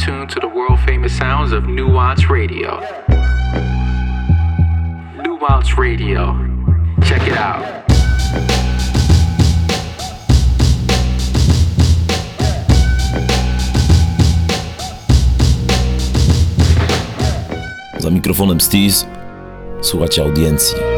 tuned to the world famous sounds of Nuance Radio. Nuance Radio. Check it out. Za mikrofonem Steez słuchacie audiencji.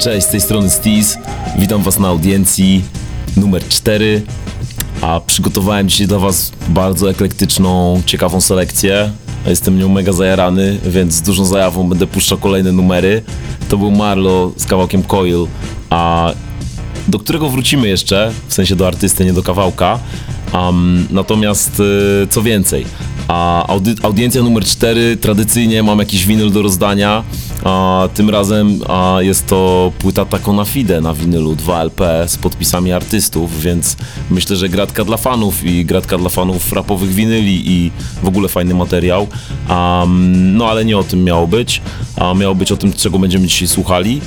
Cześć, z tej strony Steez. Witam Was na audiencji numer 4. A przygotowałem dzisiaj dla Was bardzo eklektyczną, ciekawą selekcję. Jestem nią mega zajarany, więc z dużą zajawą będę puszczał kolejne numery. To był Marlo z kawałkiem Coil, a do którego wrócimy jeszcze, w sensie do artysty, nie do kawałka. Um, natomiast y, co więcej, a audy, audiencja numer 4, tradycyjnie mam jakiś winyl do rozdania. A, tym razem a, jest to płyta Taco na Fide na winylu 2LP z podpisami artystów, więc myślę, że gratka dla fanów i gratka dla fanów rapowych winyli i w ogóle fajny materiał. Um, no ale nie o tym miało być. A, miało być o tym, czego będziemy dzisiaj słuchali,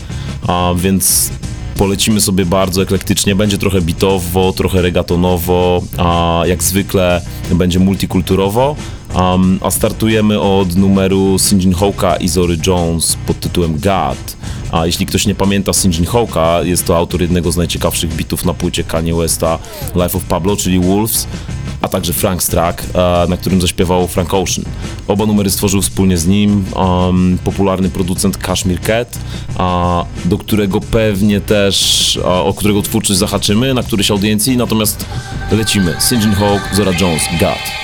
a, więc polecimy sobie bardzo eklektycznie. Będzie trochę bitowo, trochę regatonowo, a jak zwykle będzie multikulturowo. Um, a startujemy od numeru Sinjin Hoka i Zory Jones pod tytułem God. A jeśli ktoś nie pamięta Sinjin Hoka, jest to autor jednego z najciekawszych bitów na płycie Kanye Westa Life of Pablo, czyli Wolves a także Frank's Track, e, na którym zaśpiewał Frank Ocean. Oba numery stworzył wspólnie z nim um, popularny producent Kashmir Cat, a, do którego pewnie też, o którego twórczość zahaczymy na którejś audiencji, natomiast lecimy. Sinjin Hawk, Zora Jones, God.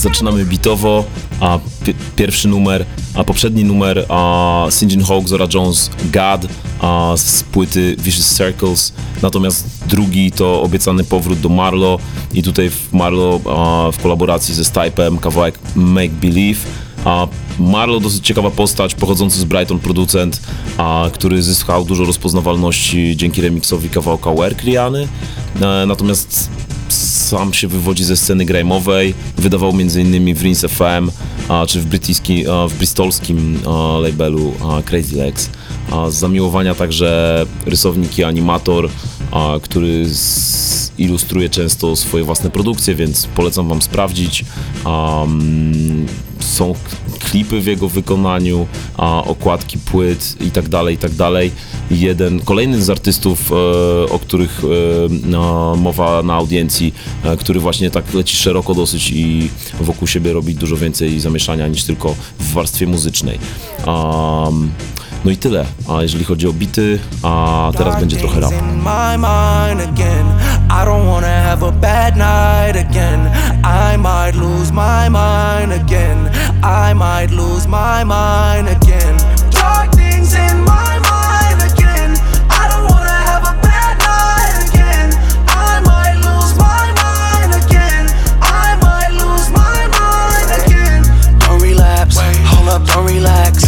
Zaczynamy bitowo, a pierwszy numer, a poprzedni numer a Sinjin Hawk, Zora Jones, God a z płyty Vicious Circles, natomiast drugi to obiecany powrót do Marlo i tutaj w Marlo a, w kolaboracji ze Stipe'em kawałek Make Believe. A Marlo dosyć ciekawa postać, pochodzący z Brighton producent, a, który zyskał dużo rozpoznawalności dzięki remiksowi kawałka Work Riany. E, natomiast sam się wywodzi ze sceny grime'owej, wydawał m.in. w Rinse FM, a, czy w, brytyjski, a, w bristolskim a, labelu Crazy Legs. Z zamiłowania także rysownik i animator, który ilustruje często swoje własne produkcje, więc polecam wam sprawdzić. Um, są klipy w jego wykonaniu, a, okładki płyt i tak dalej, i tak dalej. Jeden, kolejny z artystów, e, o których e, mowa na audiencji, e, który właśnie tak leci szeroko dosyć i wokół siebie robi dużo więcej zamieszania niż tylko w warstwie muzycznej. Um, no i tyle, a jeżeli chodzi o bity, a teraz będzie trochę rap. I don't wanna have a bad night again. I might lose my mind again. I might lose my mind again. Dark things in my mind again. I don't wanna have a bad night again. I might lose my mind again. I might lose my mind again. Don't relapse, hold up, don't relax.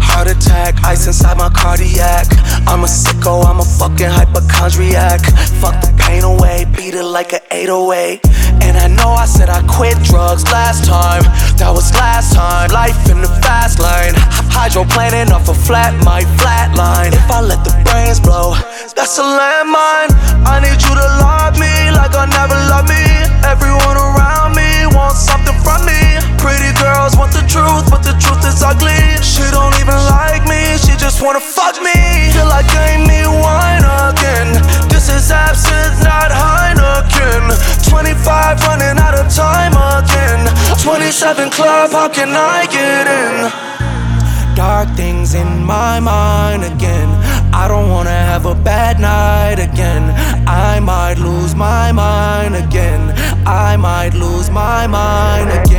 Heart attack, ice inside my cardiac. I'm a sicko, I'm a fucking hypochondriac. Fuck the pain away, beat it like an 808. And I know I said I quit drugs last time. That was last time. Life in the fast lane. Hydroplaning off a flat, my flatline. If I let the brains blow, that's a landmine. I need you to love me like I never loved me. Everyone around me wants something from me. Pretty girls want the truth, but the truth is ugly. She don't even like me, she just wanna fuck me. Feel like gave me wine again. This is absinthe, not Heineken. 25 running out of time again. 27 club, how can I get in? Dark things in my mind again. I don't wanna have a bad night again. I might lose my mind again. I might lose my mind again.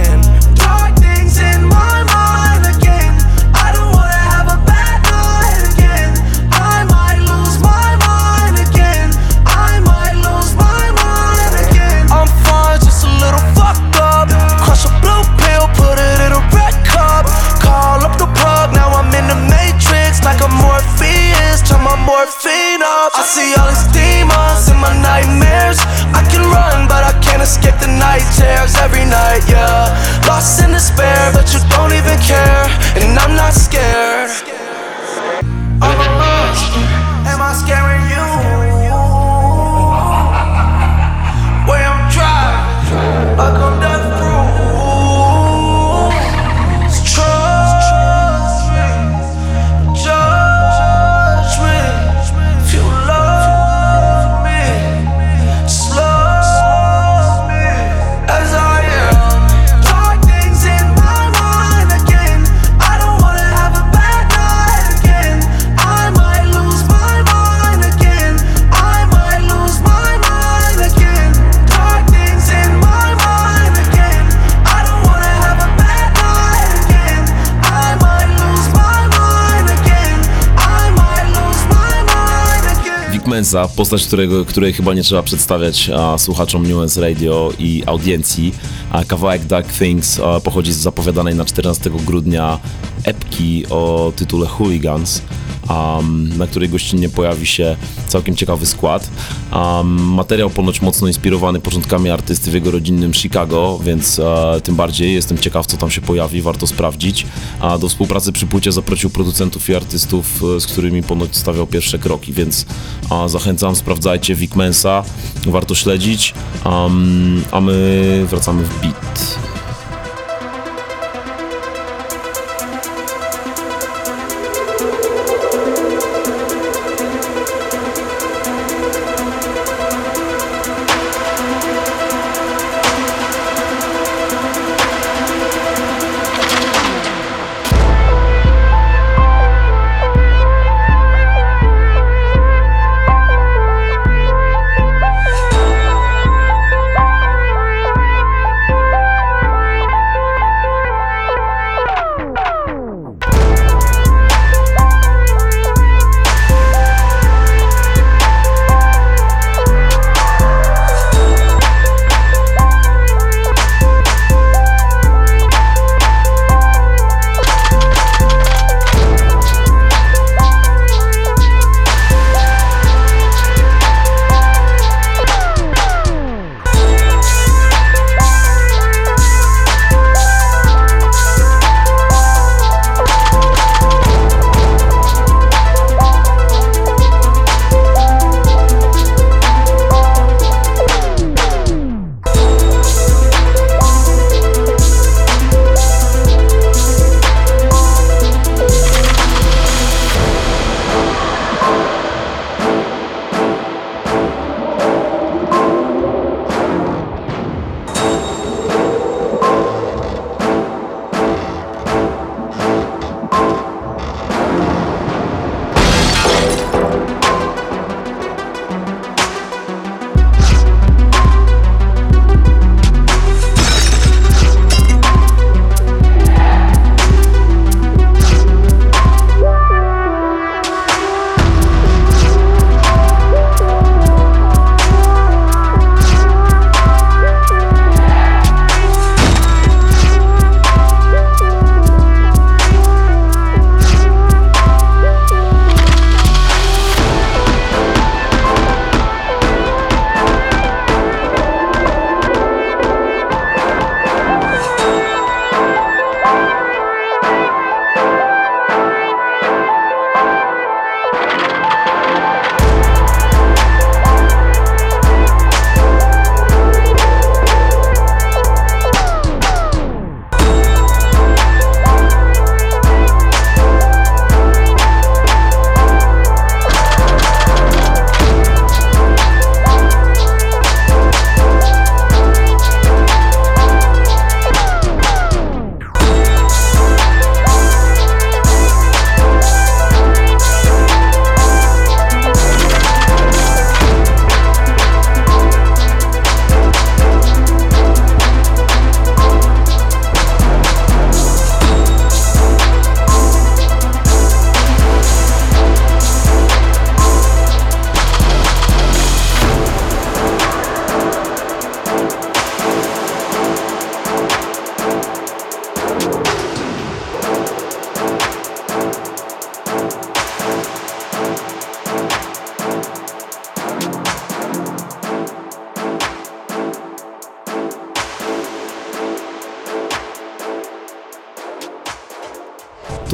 Morphine up. I see all these demons in my nightmares. I can run, but I can't escape the night terrors every night, yeah. Lost in despair, but you don't even care. And I'm not scared. I'm Mensa, postać, którego, której chyba nie trzeba przedstawiać a, słuchaczom Nuance Radio i audiencji. A kawałek Dark Things a, pochodzi z zapowiadanej na 14 grudnia epki o tytule Hooligans. Um, na której gościnnie pojawi się całkiem ciekawy skład. Um, materiał ponoć mocno inspirowany początkami artysty w jego rodzinnym Chicago, więc e, tym bardziej jestem ciekaw, co tam się pojawi, warto sprawdzić. A do współpracy przy płycie zaprosił producentów i artystów, e, z którymi ponoć stawiał pierwsze kroki, więc a, zachęcam, sprawdzajcie Vic Mensa, warto śledzić, um, a my wracamy w beat.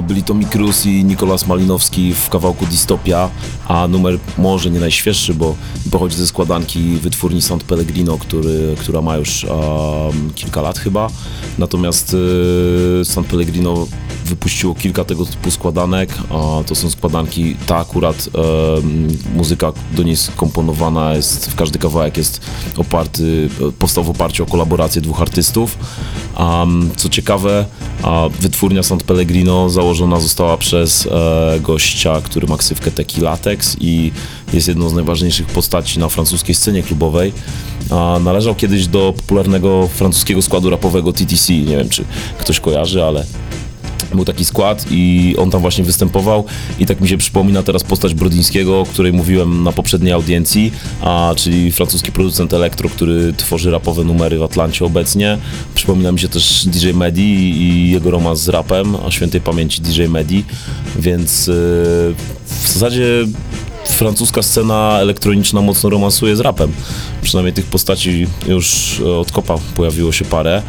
Byli to Mikrus i Nikolas Malinowski w kawałku Dystopia, a numer może nie najświeższy, bo pochodzi ze składanki wytwórni Sound Pellegrino, który, która ma już um, kilka lat chyba. Natomiast y, Pellegrino wypuściło kilka tego typu składanek, a to są składanki, ta akurat muzyka do niej skomponowana jest, w każdy kawałek jest oparty, powstał w oparciu o kolaborację dwóch artystów. Um, co ciekawe, a wytwórnia Sound Pellegrino założona została przez e, gościa, który ma ksywkę Teki Latex i jest jedną z najważniejszych postaci na francuskiej scenie klubowej. A należał kiedyś do popularnego francuskiego składu rapowego TTC. Nie wiem, czy ktoś kojarzy, ale był taki skład i on tam właśnie występował i tak mi się przypomina teraz postać Brodyńskiego, o której mówiłem na poprzedniej audiencji, a, czyli francuski producent elektro, który tworzy rapowe numery w Atlancie obecnie. Przypomina mi się też DJ Medi i jego romans z rapem, a świętej pamięci DJ Medi, więc yy, w zasadzie francuska scena elektroniczna mocno romansuje z rapem. Przynajmniej tych postaci już od kopa pojawiło się parę.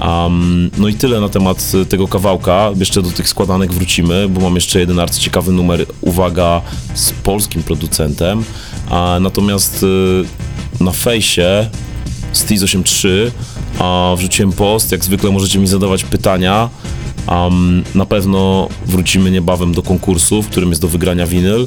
Um, no i tyle na temat tego kawałka. Jeszcze do tych składanek wrócimy, bo mam jeszcze jeden bardzo ciekawy numer, uwaga, z polskim producentem. A, natomiast y, na fejsie Steez 83 a, wrzuciłem post. Jak zwykle możecie mi zadawać pytania. Um, na pewno wrócimy niebawem do konkursu, w którym jest do wygrania winyl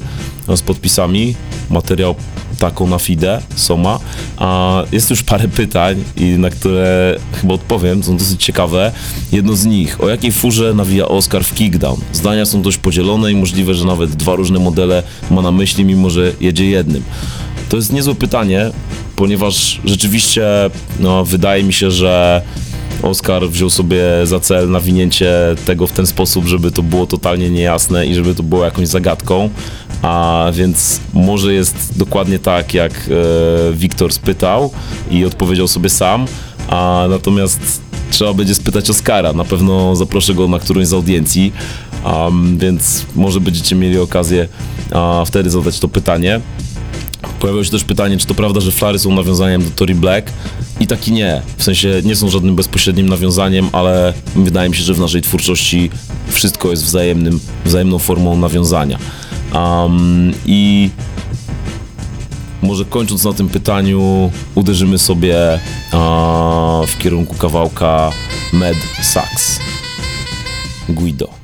z podpisami. Materiał taką na FIDE, Soma. A jest już parę pytań, na które chyba odpowiem, są dosyć ciekawe. Jedno z nich, o jakiej furze nawija Oscar w Kickdown? Zdania są dość podzielone i możliwe, że nawet dwa różne modele ma na myśli, mimo że jedzie jednym. To jest niezłe pytanie, ponieważ rzeczywiście no, wydaje mi się, że Oscar wziął sobie za cel nawinięcie tego w ten sposób, żeby to było totalnie niejasne i żeby to było jakąś zagadką. A więc może jest dokładnie tak, jak e, Wiktor spytał i odpowiedział sobie sam, a natomiast trzeba będzie spytać Oscara. Na pewno zaproszę go na którąś z audiencji, więc może będziecie mieli okazję a, wtedy zadać to pytanie. Pojawiło się też pytanie, czy to prawda, że flary są nawiązaniem do Tory Black? I taki nie. W sensie nie są żadnym bezpośrednim nawiązaniem, ale wydaje mi się, że w naszej twórczości wszystko jest wzajemnym, wzajemną formą nawiązania. Um, I może kończąc na tym pytaniu, uderzymy sobie uh, w kierunku kawałka Med Sax Guido.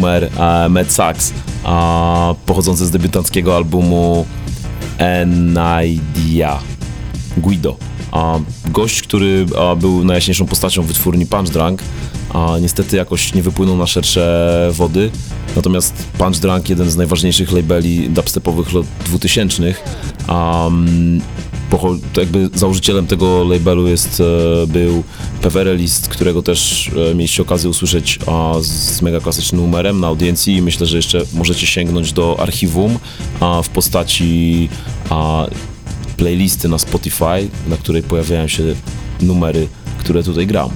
Numer e, Mad Sax, pochodzący z debiutanckiego albumu Enaidia Guido. A, gość, który był najjaśniejszą postacią wytwórni Punch Drunk, a niestety jakoś nie wypłynął na szersze wody. Natomiast Punch Drunk, jeden z najważniejszych labeli dubstepowych lat 2000, um, jakby założycielem tego labelu jest, e, był Peverelist, którego też e, mieliście okazję usłyszeć a, z mega klasycznym numerem na audiencji i myślę, że jeszcze możecie sięgnąć do archiwum w postaci playlisty na Spotify, na której pojawiają się numery, które tutaj gram.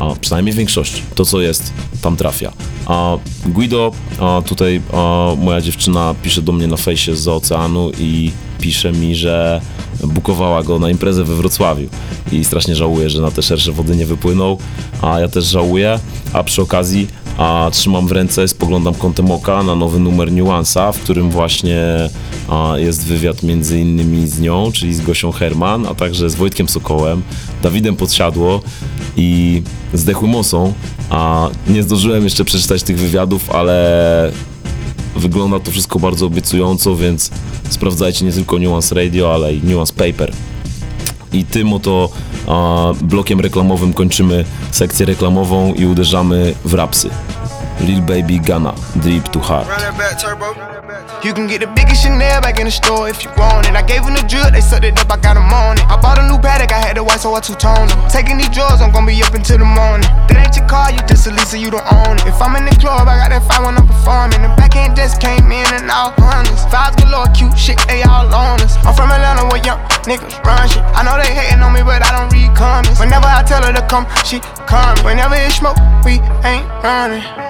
A przynajmniej w większości. To, co jest, tam trafia. A Guido, a tutaj a moja dziewczyna pisze do mnie na fejsie z oceanu i pisze mi, że bukowała go na imprezę we Wrocławiu. I strasznie żałuję, że na te szersze wody nie wypłynął, a ja też żałuję, a przy okazji a trzymam w ręce, spoglądam kątem oka na nowy numer Nuansa, w którym właśnie a, jest wywiad między innymi z nią, czyli z Gosią Herman, a także z Wojtkiem Sokołem, Dawidem Podsiadło i Zdechłym Osą, a nie zdążyłem jeszcze przeczytać tych wywiadów, ale wygląda to wszystko bardzo obiecująco, więc sprawdzajcie nie tylko Nuance Radio, ale i Nuance Paper. I tym oto a, blokiem reklamowym kończymy sekcję reklamową i uderzamy w rapsy. Lil Baby Gunna, Drip to Heart. You can get the biggest Chanel back in the store if you want it. I gave them the drill, they sucked it up, I got them on it. I bought a new paddock, I had the white, so I two-tone them. Taking these drugs, I'm gonna be up until the morning. That ain't your car, you just a Lisa, you don't own it. If I'm in the club, I got that fight when I'm performing. The backhand just came in and all hundreds. Fives galore, cute shit, they all on us. I'm from Atlanta where young niggas run shit. I know they hating on me, but I don't read comments. Whenever I tell her to come, she come. Whenever it's smoke, we ain't running.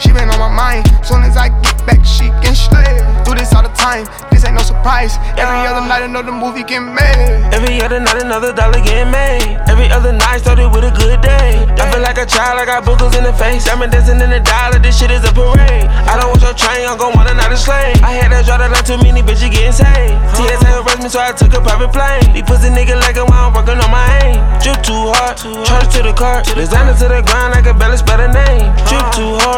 she been on my mind. Soon as I get back, she can slay do this all the time. This ain't no surprise. Every other night, another movie get made. Every other night, another dollar get made. Every other night started with a good day. I feel like a child, I got boogers in the face. I'm dancing in the dollar, this shit is a parade. I don't want your train, I'm gon' want another slave. I had to draw that line too many bitches getting saved. TSA uh-huh. arrest me, so I took a private plane. These pussy nigga like a while I'm working on my aim. Drip too hard, charge to the car. Designer to the ground, I can barely spell the name. Drip uh-huh. too hard,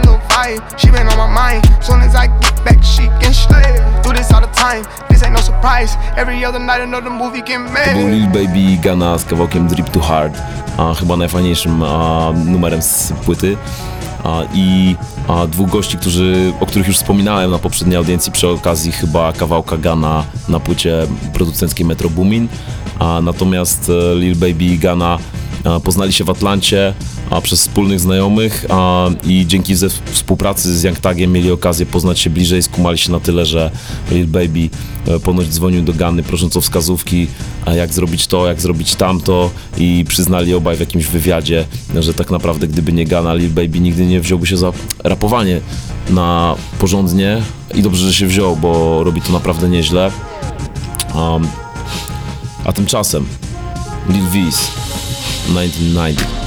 vibe, she been on my mind. Soon as I get back, she can. Do this all the time, this ain't no surprise. Every other night another movie To był Lil Baby Gunna z kawałkiem Drip to Hard, a, chyba najfajniejszym a, numerem z płyty. A, I a, dwóch gości, którzy, o których już wspominałem na poprzedniej audiencji przy okazji chyba kawałka Gana na płycie producenckiej Metro Boomin. A, natomiast e, Lil Baby Gunna Poznali się w Atlancie przez wspólnych znajomych i dzięki ze współpracy z Young Tagiem mieli okazję poznać się bliżej, skumali się na tyle, że Lil Baby e, ponoć dzwonił do Gany prosząc o wskazówki, jak zrobić to, jak zrobić tamto i przyznali obaj w jakimś wywiadzie, że tak naprawdę gdyby nie Gana, Lil Baby nigdy nie wziąłby się za rapowanie na porządnie i dobrze, że się wziął, bo robi to naprawdę nieźle. Um, a tymczasem Lil V's 1990.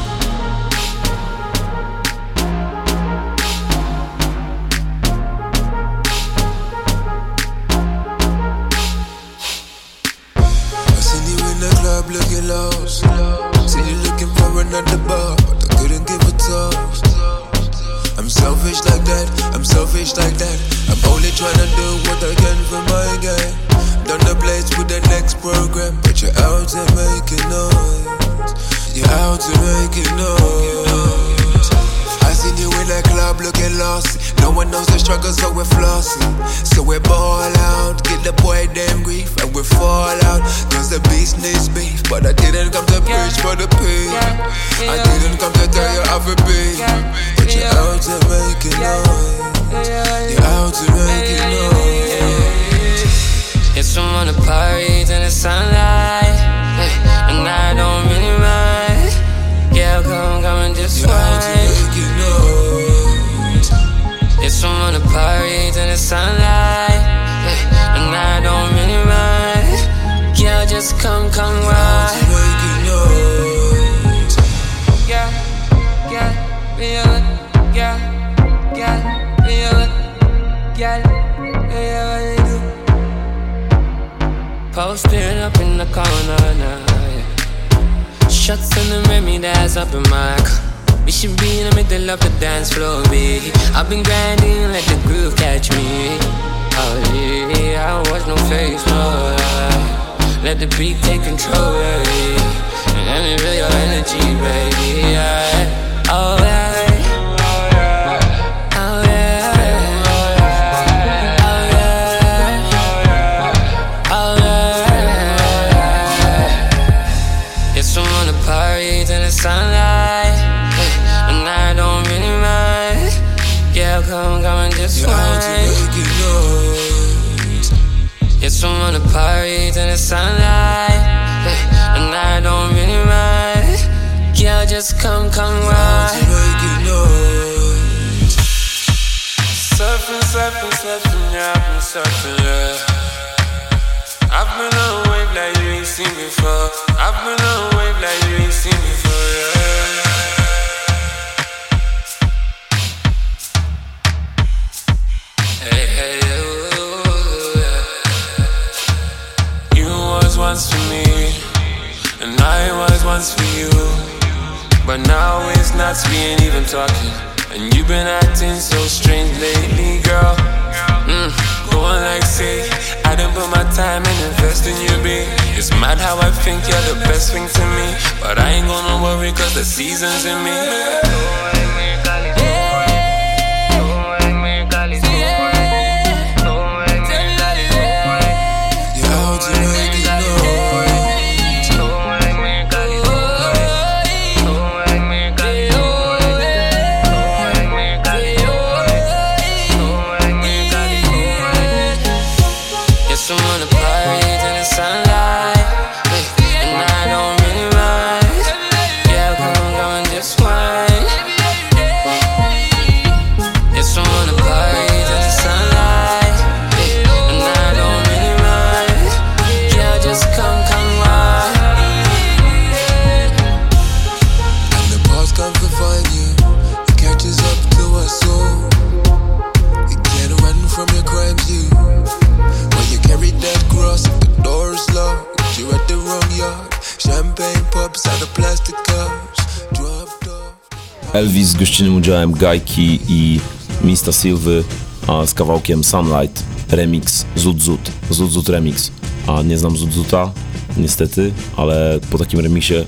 z gościnnym udziałem Gajki i Mista Silwy a z kawałkiem Sunlight remix Zut Zut, Zut Zut remix. A nie znam Zut Zuta, niestety, ale po takim remiksie e,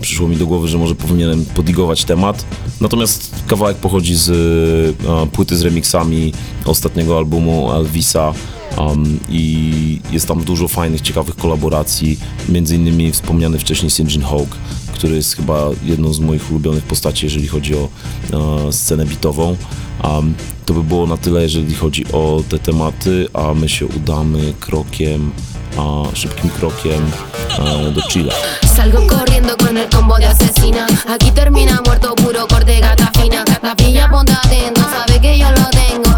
przyszło mi do głowy, że może powinienem podigować temat. Natomiast kawałek pochodzi z płyty z remixami ostatniego albumu Elvisa um, i jest tam dużo fajnych, ciekawych kolaboracji, między innymi wspomniany wcześniej St. Hawk który jest chyba jedną z moich ulubionych postaci, jeżeli chodzi o e, scenę bitową. Um, to by było na tyle, jeżeli chodzi o te tematy, a my się udamy krokiem, a, szybkim krokiem a, do Chile. Salgo corriendo con el combo de asesina. Aquí termina muerto puro corte gata fina. La pilla bondad, no sabe que yo lo tengo.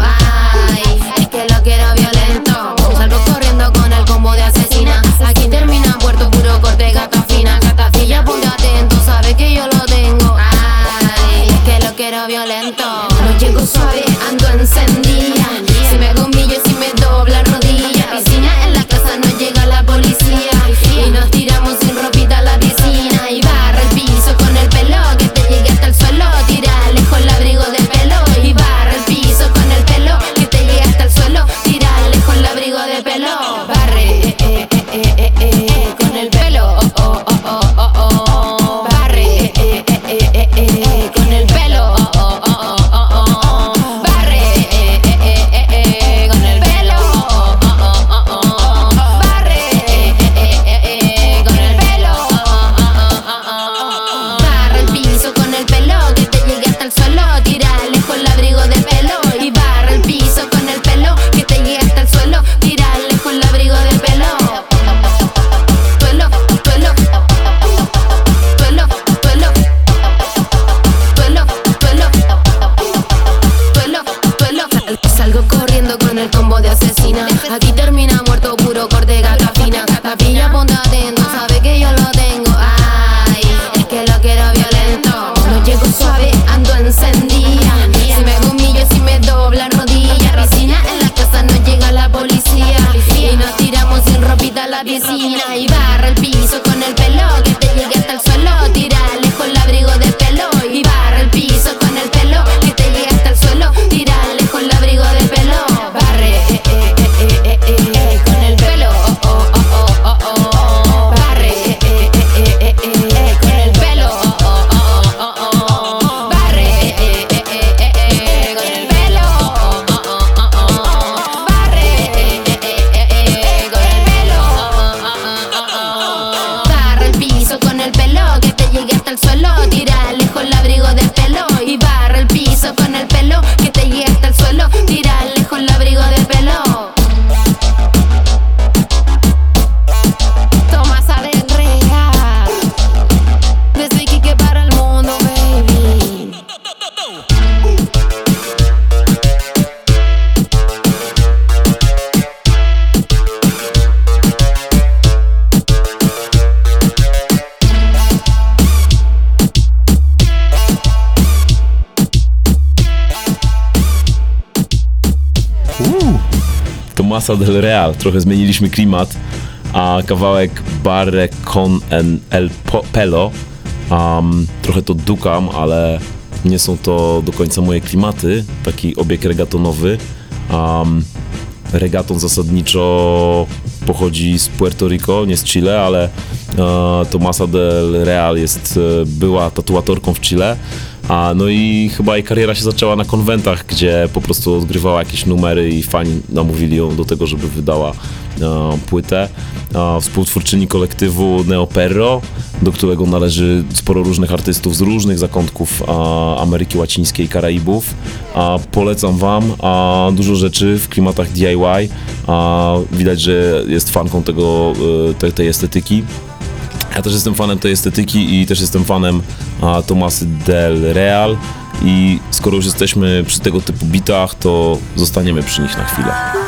Tomasa del Real. Trochę zmieniliśmy klimat, a kawałek Barre con en el Pelo. Um, trochę to dukam, ale nie są to do końca moje klimaty. Taki obieg regatonowy. Um, regaton zasadniczo pochodzi z Puerto Rico, nie z Chile, ale e, Tomasa del Real jest, e, była tatuatorką w Chile. A, no i chyba jej kariera się zaczęła na konwentach, gdzie po prostu odgrywała jakieś numery i fani namówili ją do tego, żeby wydała e, płytę. E, współtwórczyni kolektywu Neoperro, do którego należy sporo różnych artystów z różnych zakątków e, Ameryki Łacińskiej i Karaibów. A polecam wam a, dużo rzeczy w klimatach DIY. A, widać, że jest fanką tego, e, te, tej estetyki. Ja też jestem fanem tej estetyki i też jestem fanem a, Tomasy del Real i skoro już jesteśmy przy tego typu bitach, to zostaniemy przy nich na chwilę.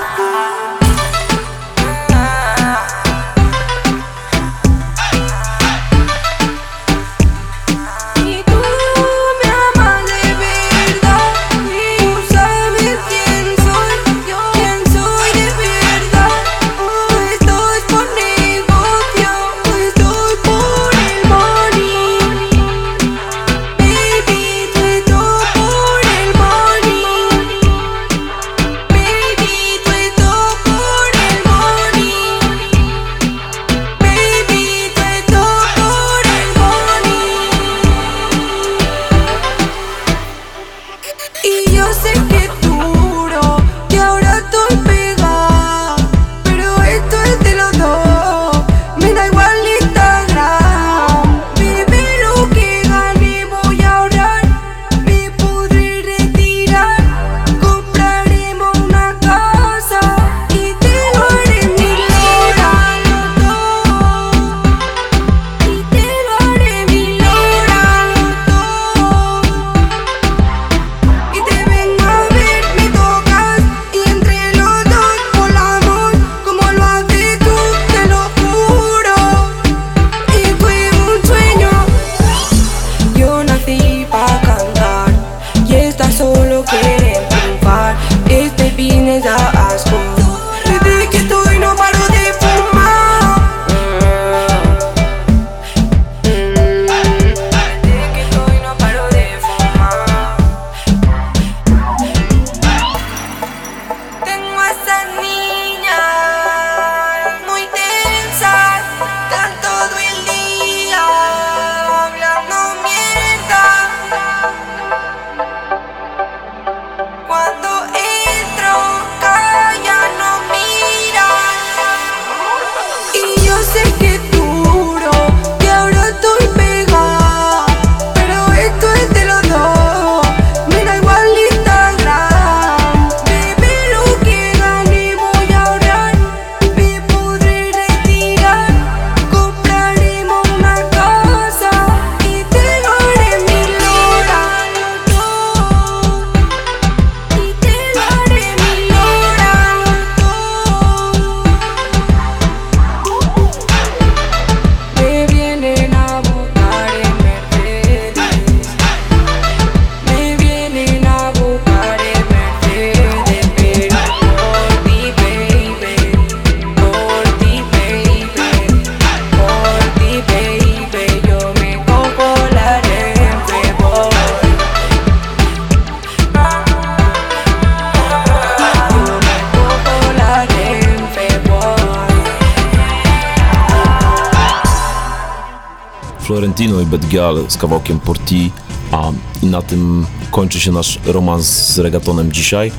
Z kawałkiem Porti, a i na tym kończy się nasz romans z regatonem dzisiaj.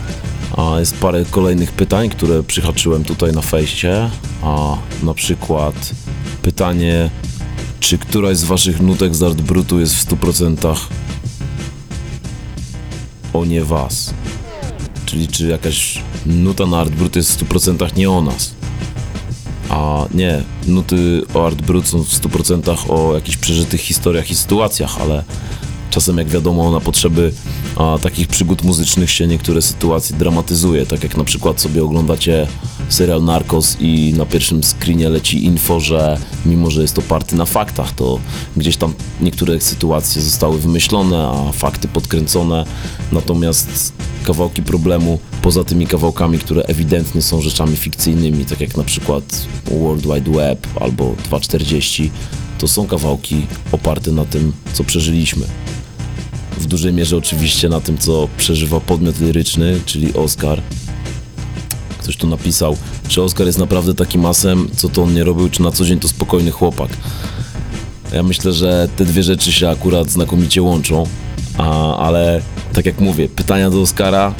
A jest parę kolejnych pytań, które przyhaczyłem tutaj na fejście, a na przykład pytanie, czy któraś z waszych nutek z Art Brutu jest w 100% o nie was? Czyli czy jakaś nuta na Art Brut jest w 100% nie o nas? A nie, nuty o Art Brut są w 100% o jakichś przeżytych historiach i sytuacjach, ale czasem jak wiadomo na potrzeby a, takich przygód muzycznych się niektóre sytuacje dramatyzuje, tak jak na przykład sobie oglądacie serial Narcos i na pierwszym screenie leci info, że mimo, że jest oparty na faktach, to gdzieś tam niektóre sytuacje zostały wymyślone, a fakty podkręcone, natomiast kawałki problemu poza tymi kawałkami, które ewidentnie są rzeczami fikcyjnymi, tak jak na przykład World Wide Web albo 240, to są kawałki oparte na tym, co przeżyliśmy. W dużej mierze oczywiście na tym, co przeżywa podmiot liryczny, czyli Oscar. Ktoś tu napisał, czy Oscar jest naprawdę takim masem, co to on nie robił, czy na co dzień to spokojny chłopak. Ja myślę, że te dwie rzeczy się akurat znakomicie łączą, a, ale tak jak mówię, pytania do Oscara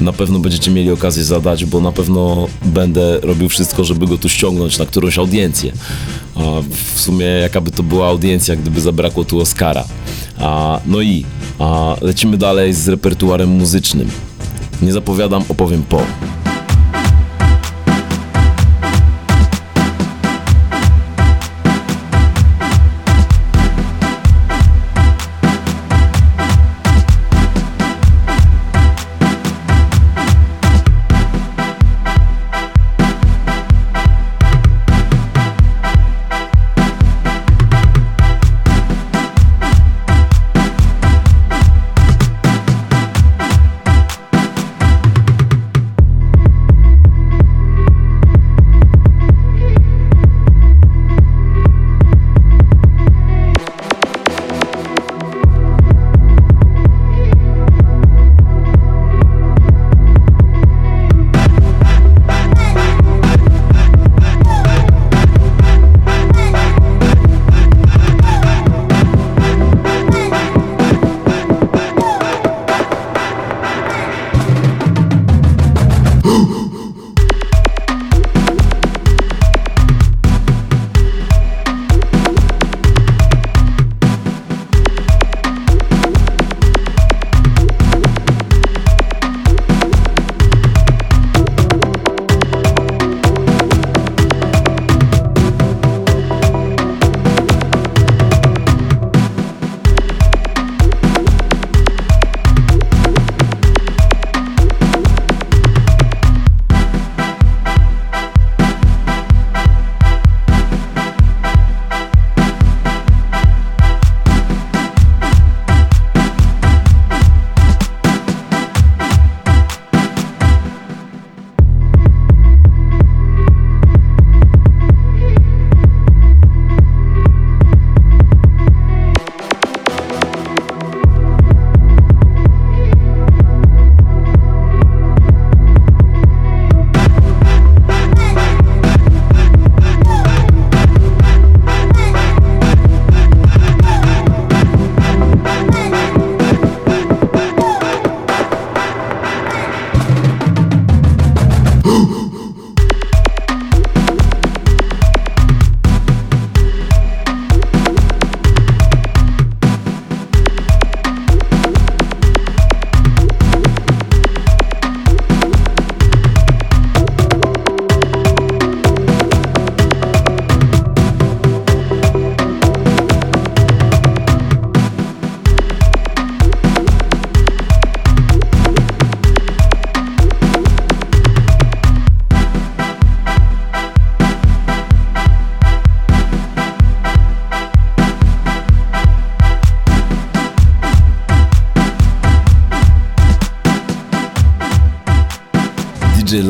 na pewno będziecie mieli okazję zadać, bo na pewno będę robił wszystko, żeby go tu ściągnąć na którąś audiencję. W sumie jakaby to była audiencja, gdyby zabrakło tu Oscara. No i lecimy dalej z repertuarem muzycznym. Nie zapowiadam, opowiem po.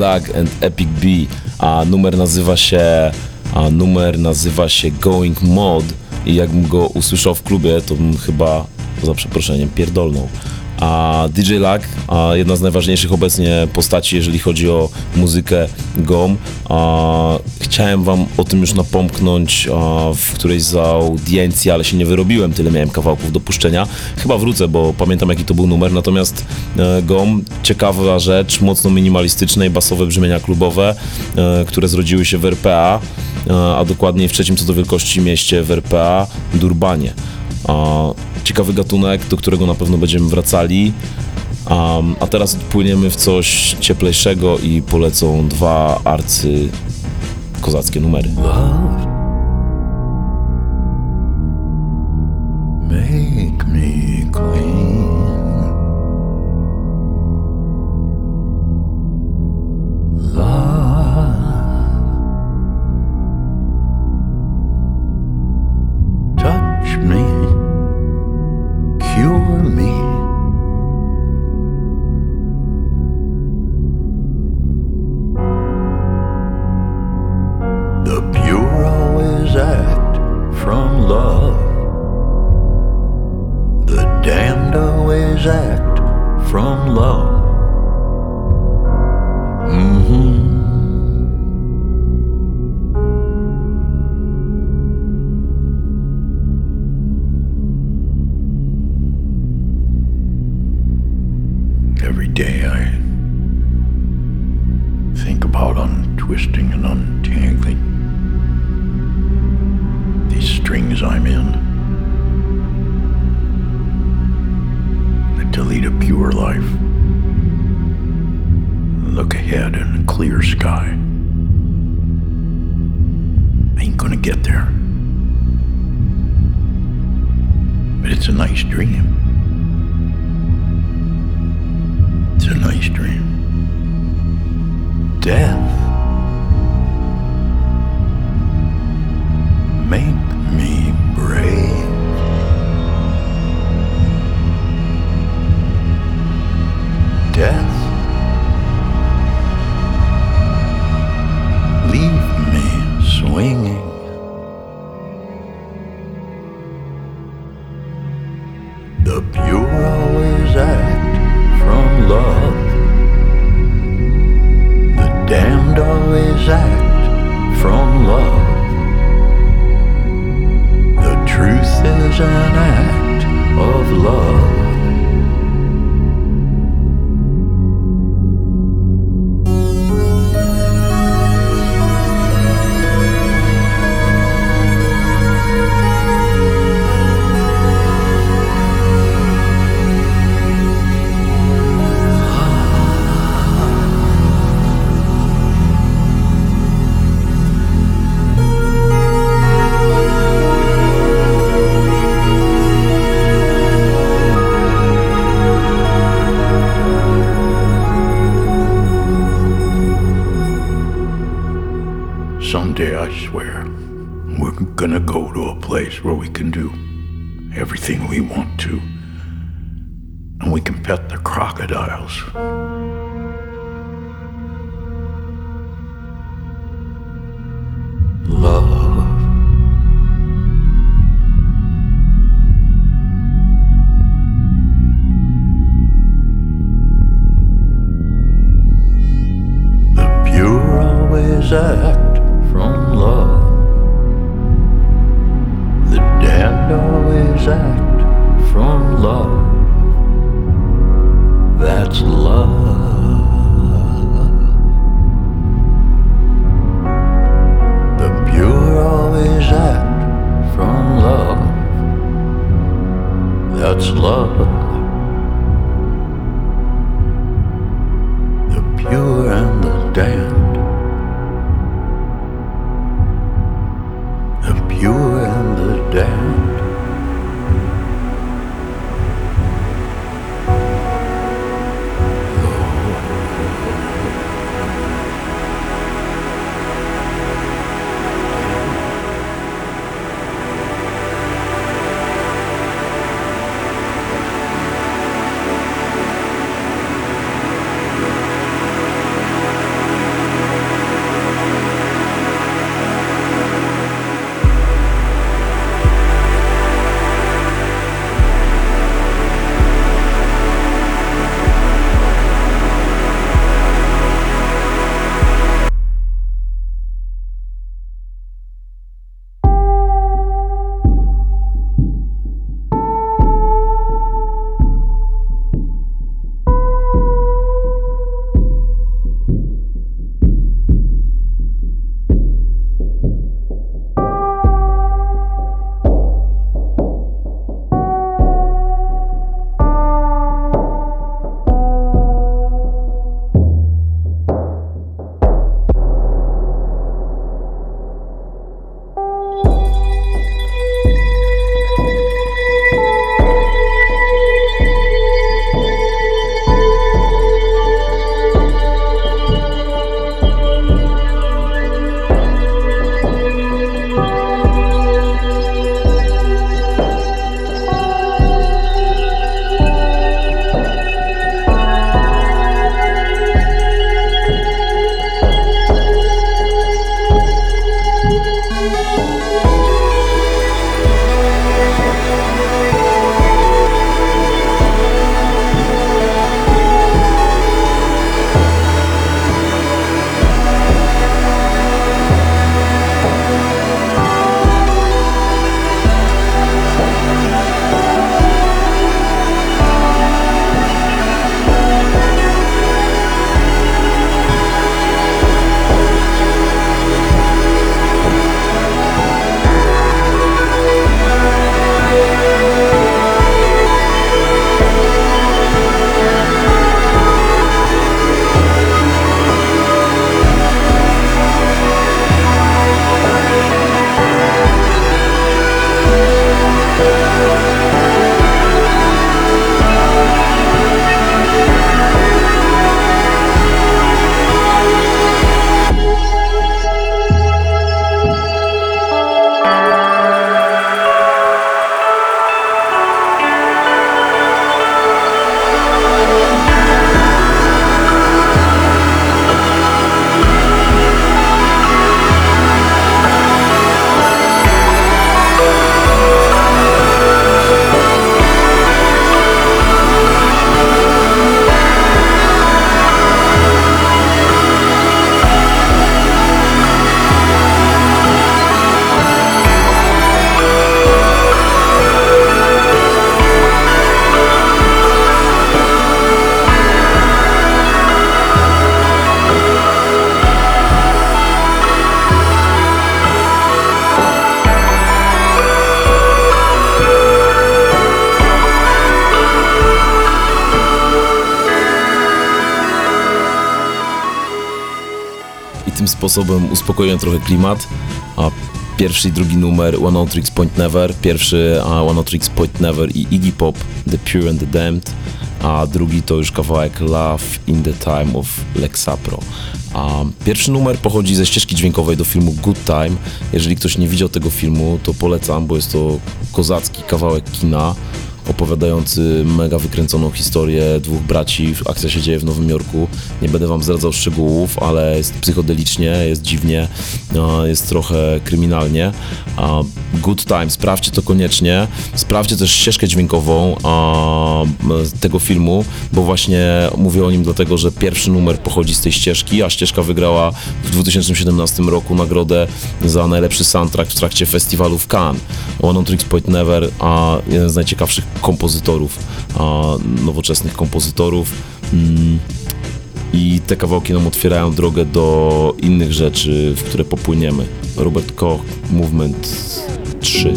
Black and Epic B, a numer nazywa się, a numer nazywa się Going Mod i jakbym go usłyszał w klubie, to bym chyba, za przeproszeniem, pierdolnął. A DJ Luck, a jedna z najważniejszych obecnie postaci, jeżeli chodzi o muzykę GOM, a Chciałem wam o tym już napomknąć w którejś z audiencji, ale się nie wyrobiłem, tyle miałem kawałków do puszczenia. Chyba wrócę, bo pamiętam jaki to był numer, natomiast e, GOM, ciekawa rzecz, mocno minimalistyczne i basowe brzmienia klubowe, e, które zrodziły się w RPA, e, a dokładniej w trzecim co do wielkości mieście w RPA, Durbanie. Ciekawy gatunek, do którego na pewno będziemy wracali. Um, a teraz płyniemy w coś cieplejszego i polecą dwa arcy Kozackie numery. is act from love. Sposobem uspokoiłem trochę klimat. A pierwszy i drugi numer One Out Tricks Point Never, pierwszy a One Out Tricks Point Never i Iggy Pop The Pure and the Damned, a drugi to już kawałek Love in the Time of Lexapro. A pierwszy numer pochodzi ze ścieżki dźwiękowej do filmu Good Time. Jeżeli ktoś nie widział tego filmu, to polecam, bo jest to kozacki kawałek kina opowiadający mega wykręconą historię dwóch braci. Akcja się dzieje w Nowym Jorku. Nie będę wam zdradzał szczegółów, ale jest psychodelicznie, jest dziwnie, a, jest trochę kryminalnie. Good Time, sprawdźcie to koniecznie. Sprawdźcie też ścieżkę dźwiękową tego filmu, bo właśnie mówię o nim dlatego, że pierwszy numer pochodzi z tej ścieżki, a ścieżka wygrała w 2017 roku nagrodę za najlepszy soundtrack w trakcie festiwalu w Cannes. One on Tricks Point Never, a jeden z najciekawszych kompozytorów, nowoczesnych kompozytorów. Mm, I te kawałki nam otwierają drogę do innych rzeczy, w które popłyniemy. Robert Koch, Movement 3.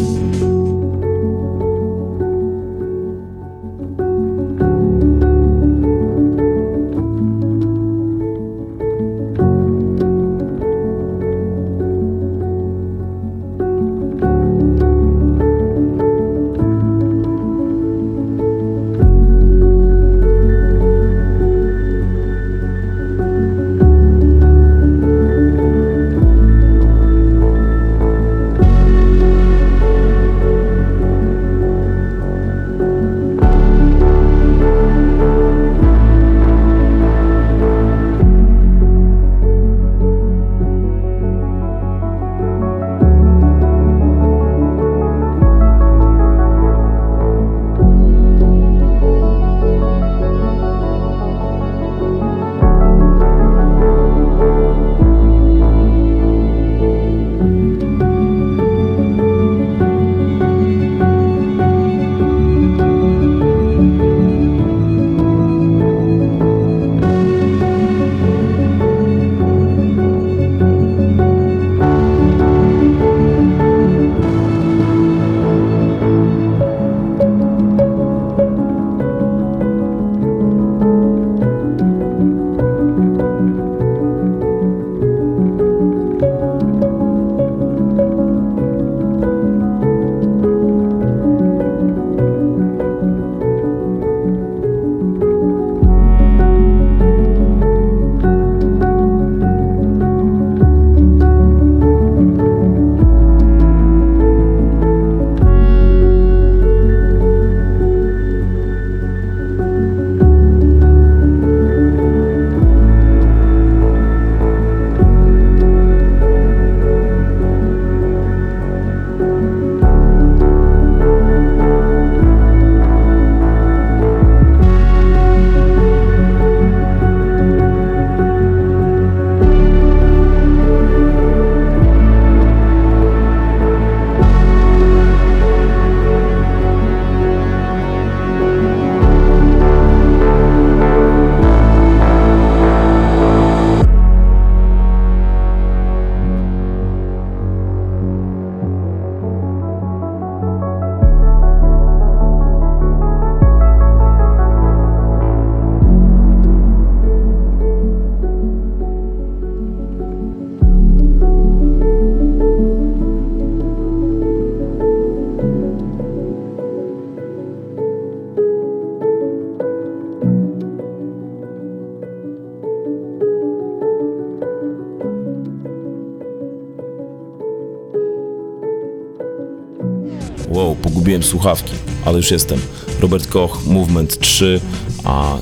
Wow, pogubiłem słuchawki, ale już jestem. Robert Koch, Movement 3, a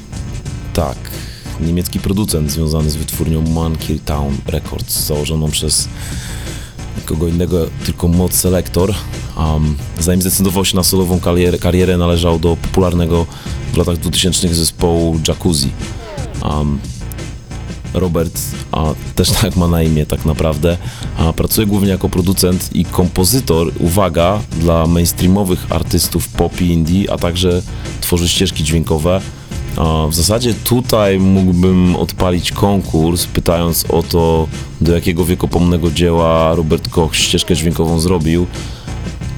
tak, niemiecki producent związany z wytwórnią Monkey Town Records, założoną przez kogo innego, tylko Mod Selector. Um, zanim zdecydował się na solową karierę, karierę należał do popularnego w latach 2000 zespołu Jacuzzi. Um, Robert, a też tak ma na imię tak naprawdę, a pracuje głównie jako producent i kompozytor, uwaga, dla mainstreamowych artystów pop i indie, a także tworzy ścieżki dźwiękowe. A w zasadzie tutaj mógłbym odpalić konkurs, pytając o to, do jakiego wiekopomnego dzieła Robert Koch ścieżkę dźwiękową zrobił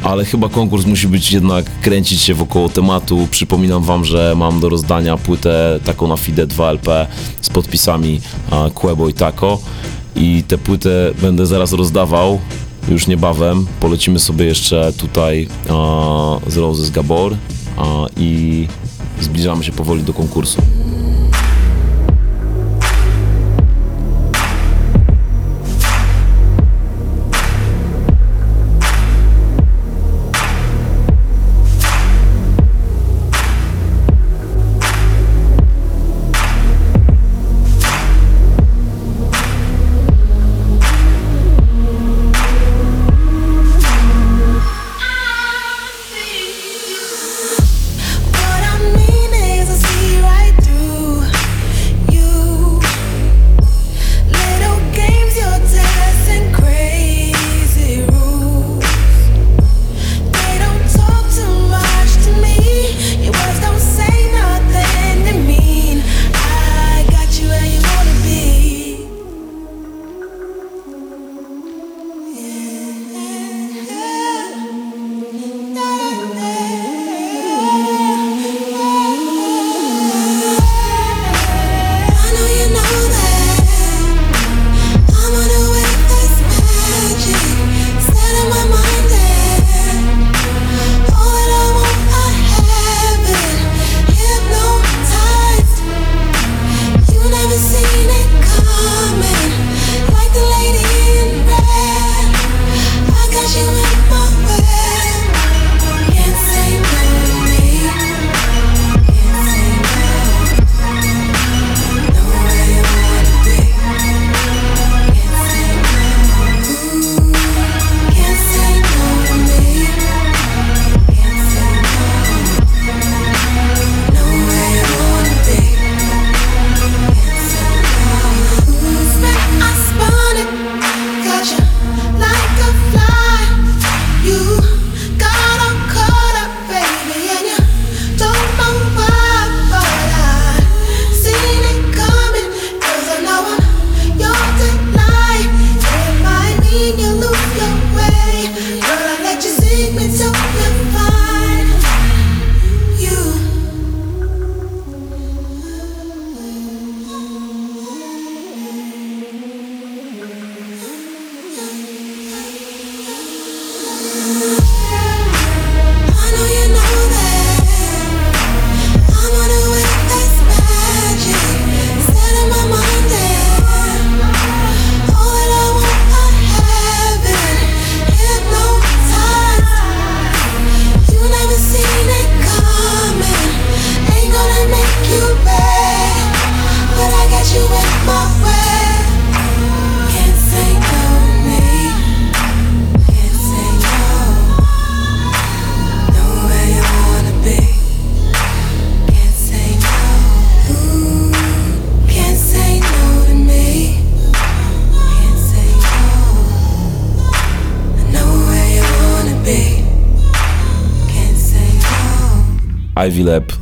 ale chyba konkurs musi być jednak kręcić się wokoło tematu. Przypominam wam, że mam do rozdania płytę taką na FIDE 2LP z podpisami Quebo i Taco i tę płytę będę zaraz rozdawał już niebawem. Polecimy sobie jeszcze tutaj z Roses Gabor i zbliżamy się powoli do konkursu.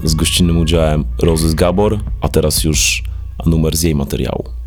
z gościnnym udziałem Rozy z Gabor, a teraz już numer z jej materiału.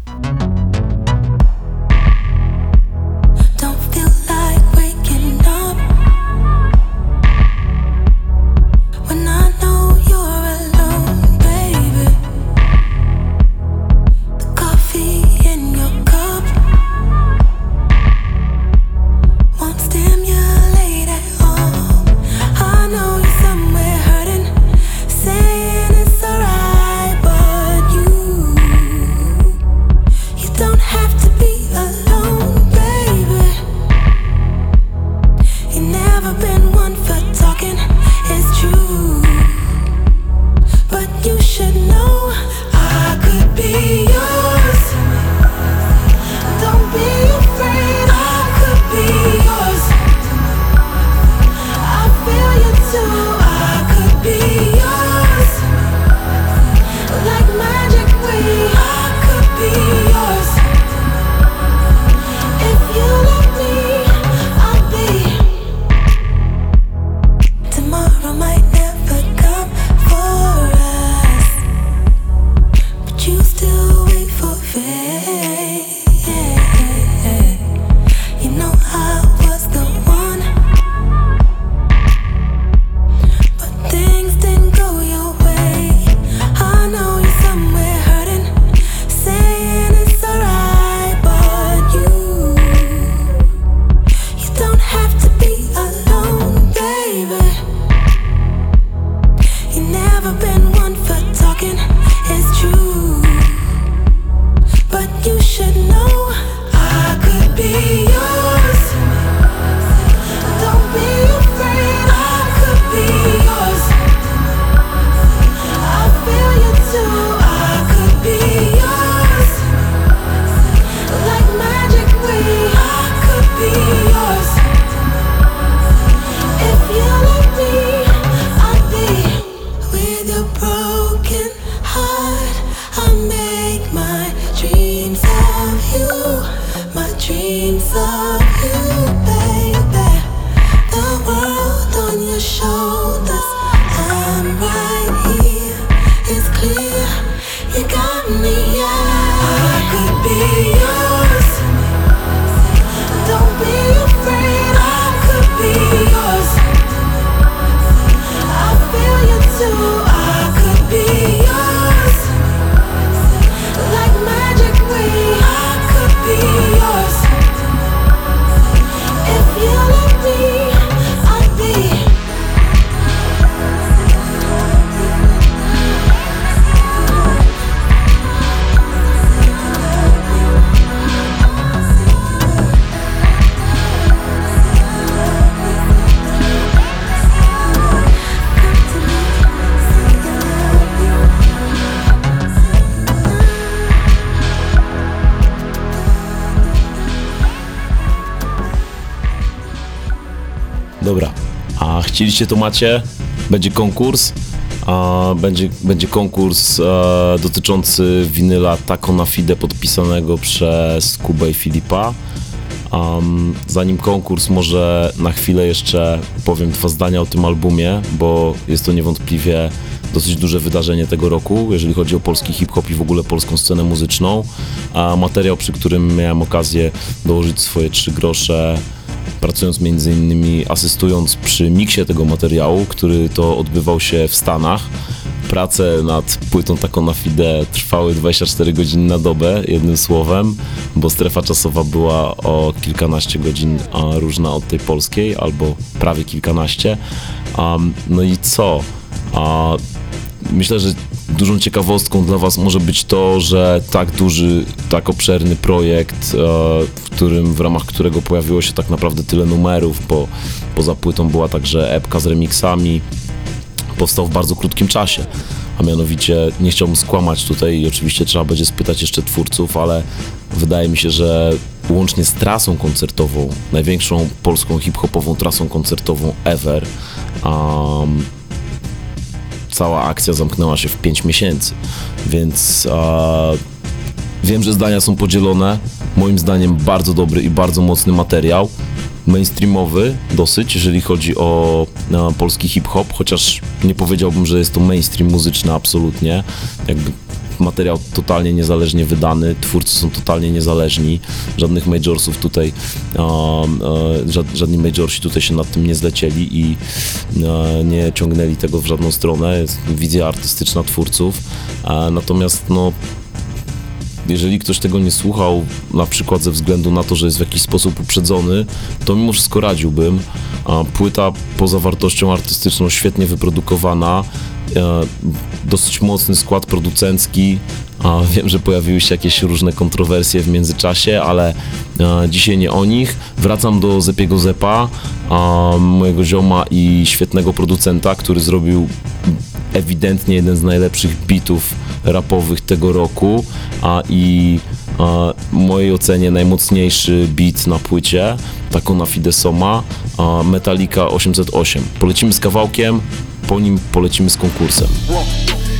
Chcieliście to macie? Będzie konkurs. A będzie, będzie konkurs e, dotyczący winyla Taco na Fide podpisanego przez Kubę i Filipa. Zanim konkurs, może na chwilę jeszcze powiem dwa zdania o tym albumie, bo jest to niewątpliwie dosyć duże wydarzenie tego roku, jeżeli chodzi o polski hip-hop i w ogóle polską scenę muzyczną. A materiał, przy którym miałem okazję dołożyć swoje trzy grosze, pracując między innymi, asystując przy miksie tego materiału, który to odbywał się w Stanach. Prace nad płytą taką na fide trwały 24 godziny na dobę, jednym słowem, bo strefa czasowa była o kilkanaście godzin różna od tej polskiej, albo prawie kilkanaście. Um, no i co? Myślę, że dużą ciekawostką dla Was może być to, że tak duży, tak obszerny projekt, e, w którym, w ramach którego pojawiło się tak naprawdę tyle numerów, bo poza płytą była także epka z remixami, powstał w bardzo krótkim czasie. A mianowicie nie chciałbym skłamać tutaj i oczywiście trzeba będzie spytać jeszcze twórców, ale wydaje mi się, że łącznie z trasą koncertową, największą polską hip-hopową trasą koncertową ever, um, cała akcja zamknęła się w 5 miesięcy, więc wiem, że zdania są podzielone. Moim zdaniem bardzo dobry i bardzo mocny materiał. Mainstreamowy dosyć, jeżeli chodzi o polski hip-hop, chociaż nie powiedziałbym, że jest to mainstream muzyczny absolutnie. Jakby materiał totalnie niezależnie wydany, twórcy są totalnie niezależni, żadnych majorsów tutaj, e, e, ża- żadni majorsi tutaj się nad tym nie zlecieli i e, nie ciągnęli tego w żadną stronę, jest wizja artystyczna twórców, e, natomiast no jeżeli ktoś tego nie słuchał, na przykład ze względu na to, że jest w jakiś sposób uprzedzony, to mimo wszystko radziłbym. Płyta poza wartością artystyczną świetnie wyprodukowana, e, dosyć mocny skład producencki. Wiem, że pojawiły się jakieś różne kontrowersje w międzyczasie, ale e, dzisiaj nie o nich. Wracam do Zepiego Zepa, mojego zioma i świetnego producenta, który zrobił ewidentnie jeden z najlepszych bitów rapowych tego roku a i a, w mojej ocenie najmocniejszy beat na płycie, taką na Fidesoma, a, Metallica 808. Polecimy z kawałkiem, po nim polecimy z konkursem.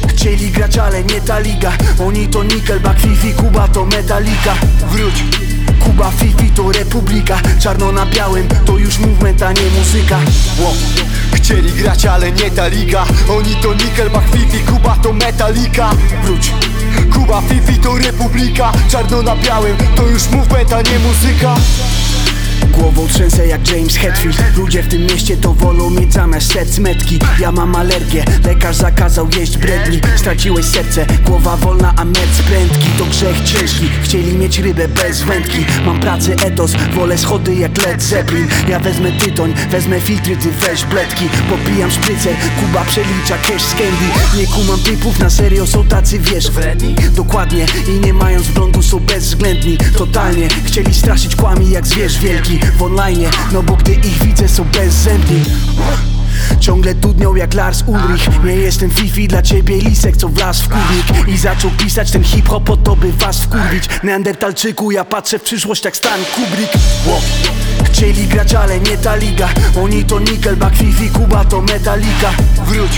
Chcieli grać, ale nie ta liga Oni to Nickelback, Fifi, Kuba to Metallica Wróć Kuba, Fifi to Republika Czarno na białym to już movement, a nie muzyka. Wow. Chcieli grać, ale nie ta liga. Oni to Nickelback, Fifi, Kuba to Metallica. Wróć. Kuba, Fifi to Republika Czarno na białym to już movement, a nie muzyka Głową trzęsę jak James Hetfield. Ludzie w tym mieście to wolą mieć zamiast serc metki. Ja mam alergię, lekarz zakazał jeść bredni. Straciłeś serce, głowa wolna, a merc prędki. To grzech ciężki, chcieli mieć rybę bez wędki. Mam pracę etos, wolę schody jak Led Zeppelin. Ja wezmę tytoń, wezmę filtry, ty weź bledki. Popijam szprycer, Kuba przelicza cash z candy. Nie kumam typów, na serio są tacy wiesz. Wredni? Dokładnie i nie mając wglądu są bezwzględni. Totalnie, chcieli straszyć kłami jak zwierz wielki W online, no bo gdy ich widzę są bezzębni Ciągle dudnią jak Lars Ulrich. Nie jestem Fifi dla ciebie lisek co wlazł w kurnik. I zaczął pisać ten hip-hop po to by was wkurwić. Neandertalczyku ja patrzę w przyszłość jak Stan Kubrick. Wow. Chcieli grać ale nie ta liga. Oni to Nickelback, Fifi, Kuba to Metallica. Wróć.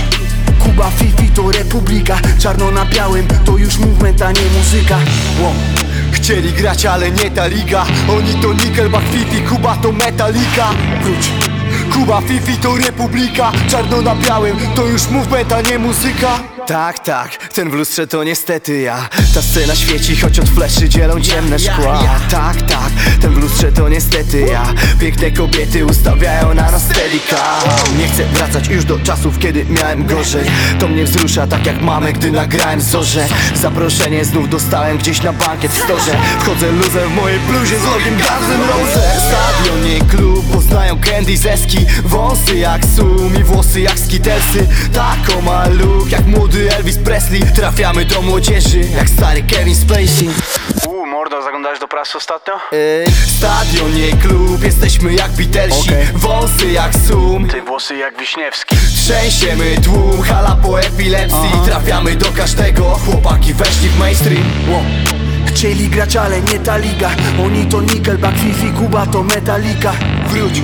Kuba, Fifi to Republika. Czarno na białym to już movement, a nie muzyka. Wow. Chcieli grać, ale nie ta liga. Oni to Nickelback, Fifi, Kuba to Metallica. Wróć. Kuba, Fifi to Republika. Czarno na białym to już movement, a nie muzyka Tak, tak, ten w lustrze to niestety ja. Ta scena świeci, choć od fleszy dzielą ciemne szkła. Tak, tak, ten w lustrze to niestety ja. Piękne kobiety ustawiają na nas steadika Nie chcę wracać już do czasów, kiedy miałem gorzej. To mnie wzrusza tak jak mamę, gdy nagrałem zorze. Zaproszenie znów dostałem gdzieś na bankiet w storze. Wchodzę luzem w mojej bluzie z logiem Guns N' Roses. Stadion, nie klub, poznają candy zeski. Wąsy jak sum i włosy jak skitelsy. Taką ma look jak młody Elvis Presley Trafiamy do młodzieży jak stary Kevin Spacey. Uuu, mordo, zaglądałeś do prasy ostatnio? Ej, Stadion, nie klub, jesteśmy jak Beatlesi. Okej. Wąsy jak sum. Ty włosy jak Wiśniewski. Trzęsiemy tłum, hala po epilepsji. Trafiamy do każdego, chłopaki weszli w mainstream. Wow. Chcieli grać, ale nie ta liga. Oni to Nickelback, Fifi, Kuba to Metallica. Wróć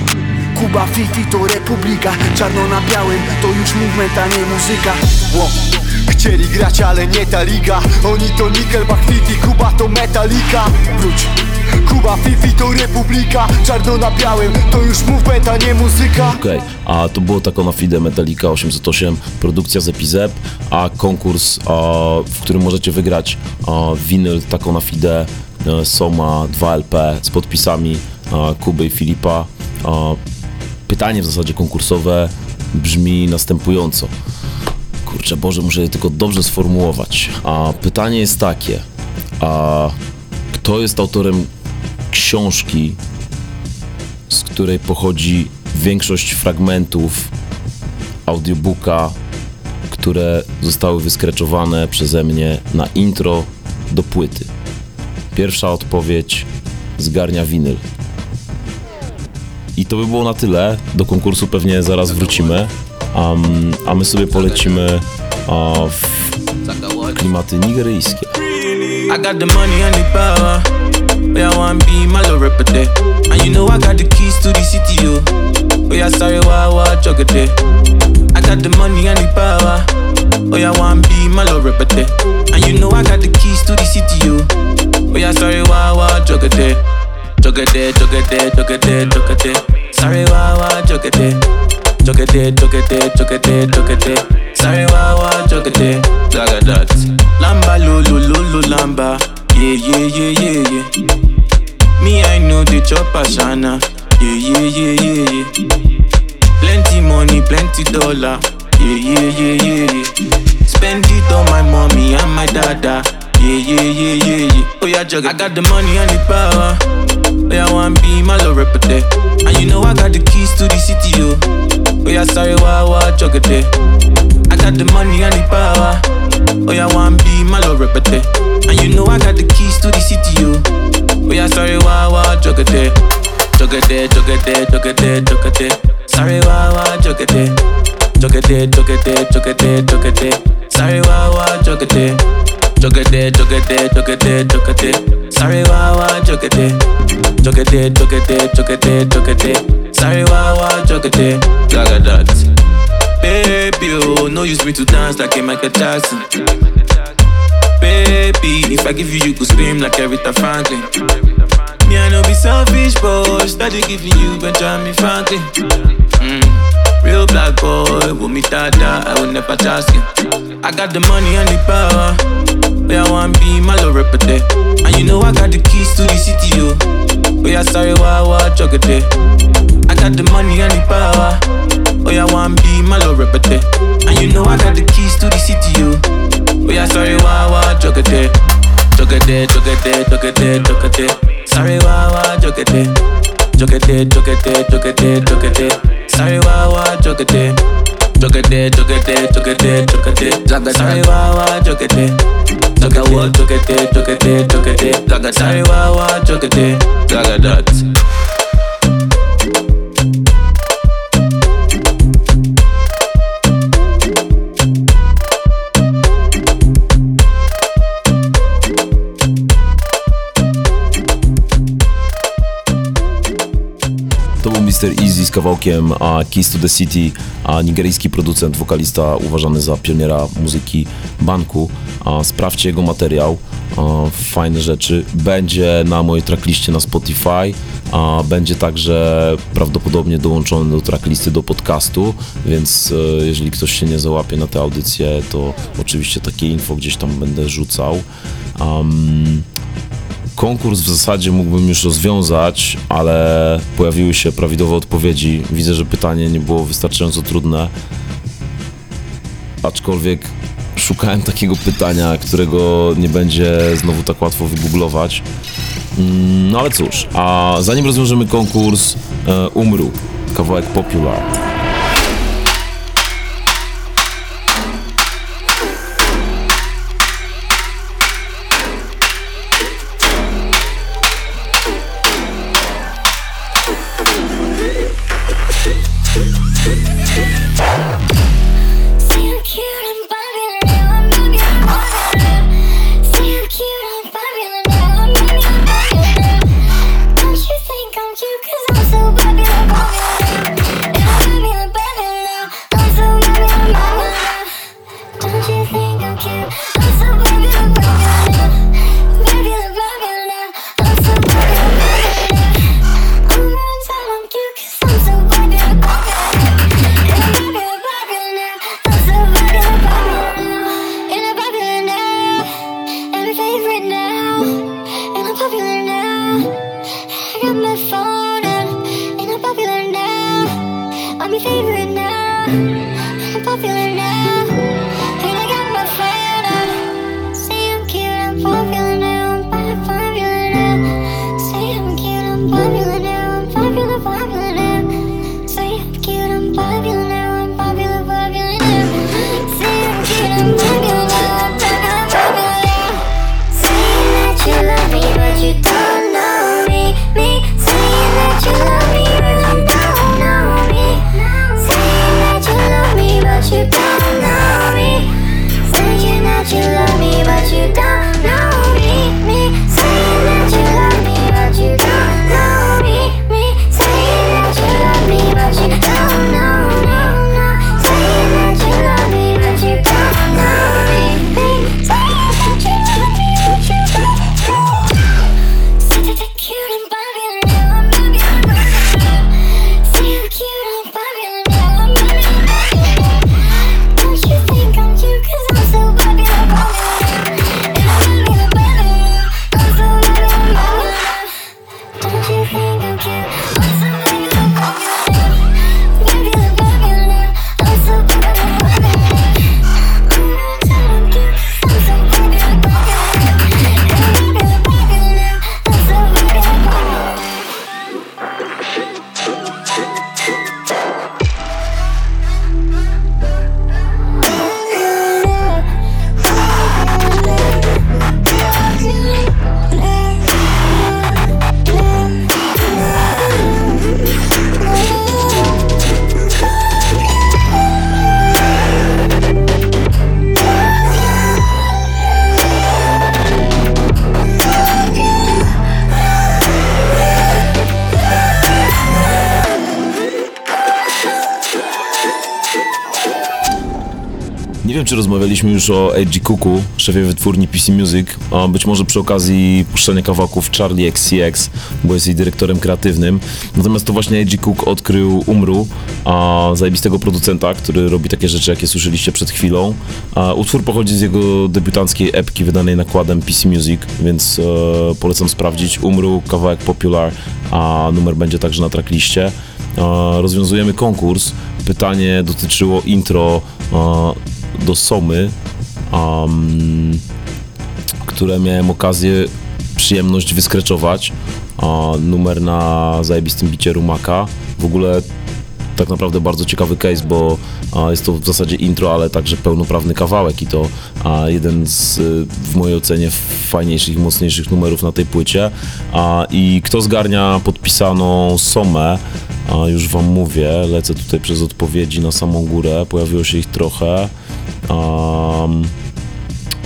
Kuba, Fifi to republika. Czarno na białym to już movement, a nie muzyka. Ło. Chcieli grać, ale nie ta liga. Oni to Nickelback, Fifi, Kuba to Metallica. Wróć. Kuba, Fifi to republika. Czarno na białym to już movement, a nie muzyka. Okej, a to było tako na fide Metallica 808, produkcja z Epizep, a konkurs, w którym możecie wygrać winyl tako na fide e, Soma 2LP z podpisami Kuby i Filipa. Pytanie w zasadzie konkursowe brzmi następująco. Kurczę Boże, muszę je tylko dobrze sformułować. A pytanie jest takie, a kto jest autorem książki, z której pochodzi większość fragmentów audiobooka, które zostały wyskreczowane przeze mnie na intro do płyty. Pierwsza odpowiedź zgarnia winyl. I to by było na tyle. Do konkursu pewnie zaraz wrócimy. Um, a my sobie polecimy a, w klimaty nigeryjskie. I got the money power. I be my. And you know I got the keys to the city, yo. But I sorry, why. I got the money power. I want be my. And you know I got the keys to the city, yo. But I sorry, why, there. Jugger there, jugger there, jugger there, jugger there. Sorry, why, why, jugger there. Jugger there, jugger there, jugger there, jugger there. Sorry, jugger there. Jugger. Lamba, lo, lo, lamba. Yeah, yeah, yeah, yeah, yeah. Me, I know the chopper, Shana. Yeah, yeah, yeah, yeah, yeah. Plenty money, plenty dollar. Yeah, yeah, yeah, yeah, yeah. Spend it on my mommy and my dada. Yeah, yeah, yeah, yeah, yeah. Oh, yeah, jugger. I got the money and the power. Oh, yeah, want be my little rapper there. And you know I got the keys to the city, yo. Oh, yeah, sorry, why, why, jugger there. I got the money and the power. Oh, yeah, want be my little rapper there. And you know I got the keys to the city, yo. Oh, yeah, sorry, why, why, jugger there. Jugger there, jugger there, jugger there, jugger there. Sorry, why, why, jugger there. Jugger there, jugger there, jugger there, jugger there. Sorry, why, why, jugger there. Jugger there, jugger there. Sorry, jugger there, jugger there, jugger there. Sorry, jugger there. Jugger that. Baby, oh, no use me to dance like a Michael Jackson. Baby, if I give you, you could scream like Aretha Franklin. Me, I know be selfish, but steady giving you Benjamin Franklin. Mm. Real black boy, with me dada, I will never trust you. I got the money and the power, but I want be my little rapper there. And you know I got the keys to the city, yo. But yeah, sorry, why, why, jugger there. I got the money and the power, oh yeah, want be my little rapper there. And you know I got the keys to the city, yo. Oh yeah, sorry, why, why, jugger there. Jugger there, jugger there, jugger there, jugger there. Sorry, why, why, jugger there. Jugger there, jugger there, jugger there, jugger there. Sorry, why, why, jugger there. Jugger there, jugger there, jugger there, jugger there. Jugger Sorry, why, why, jugger there. chokete, chokete, chokete, chokete. Zaga chai wawa, chokete. Zaga wo, chokete, chokete, chokete. Zaga chai wawa, chokete. Zaga dots. To był Mr. Easy z kawałkiem a, Keys to the City, a nigeryjski producent, wokalista uważany za pioniera muzyki banku. A, sprawdźcie jego materiał, fajne rzeczy. Będzie na mojej trackliście na Spotify, a będzie także prawdopodobnie dołączony do tracklisty do podcastu, więc e, jeżeli ktoś się nie załapie na tę audycję, to oczywiście takie info gdzieś tam będę rzucał. Um, Konkurs w zasadzie mógłbym już rozwiązać, ale pojawiły się prawidłowe odpowiedzi. Widzę, że pytanie nie było wystarczająco trudne. Aczkolwiek szukałem takiego pytania, którego nie będzie znowu tak łatwo wygooglować. Mm, No ale cóż, a zanim rozwiążemy konkurs, e, umrł kawałek Popular. Rozmawialiśmy już o A.G. Cooku, szefie wytwórni PC Music, a być może przy okazji puszczania kawałków Charlie XCX, bo jest jej dyrektorem kreatywnym. Natomiast to właśnie A.G. Cook odkrył Umru, a zajebistego producenta, który robi takie rzeczy, jakie słyszeliście przed chwilą. A utwór pochodzi z jego debiutanckiej epki wydanej nakładem PC Music, więc e, polecam sprawdzić. Umru, kawałek Popular, a numer będzie także na trackliście. E, rozwiązujemy konkurs. Pytanie dotyczyło intro e, do Somy, um, które miałem okazję, przyjemność wyskreczować. A, numer na zajebistym bicie Rumaka. W ogóle tak naprawdę bardzo ciekawy case, bo jest to w zasadzie intro, ale także pełnoprawny kawałek i to jeden z w mojej ocenie fajniejszych i mocniejszych numerów na tej płycie. I kto zgarnia podpisaną Somę, już wam mówię, lecę tutaj przez odpowiedzi na samą górę, pojawiło się ich trochę. Um,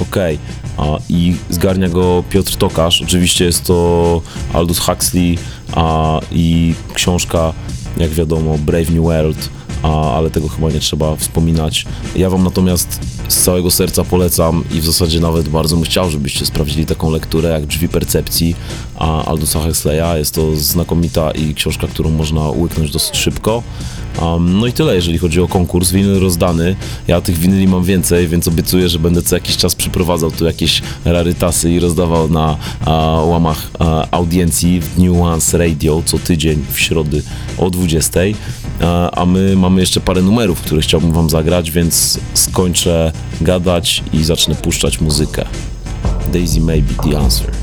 Okej. A, I zgarnia go Piotr Tokarz. Oczywiście jest to Aldous Huxley a, i książka, jak wiadomo, Brave New World, a, ale tego chyba nie trzeba wspominać. Ja wam natomiast z całego serca polecam i w zasadzie nawet bardzo bym chciał, żebyście sprawdzili taką lekturę jak Drzwi Percepcji a, Aldousa Huxleya. Jest to znakomita i książka, którą można łyknąć dosyć szybko. Um, no i tyle, jeżeli chodzi o konkurs. Winyl rozdany. Ja tych winyli mam więcej, więc obiecuję, że będę co jakiś czas przyprowadzał tu jakieś rarytasy i rozdawał na a, łamach a, audiencji w Radio co tydzień w środy o 20. A, my mamy jeszcze parę numerów, które chciałbym wam zagrać, więc skończę gadać i zacznę puszczać muzykę. Daisy may be the answer.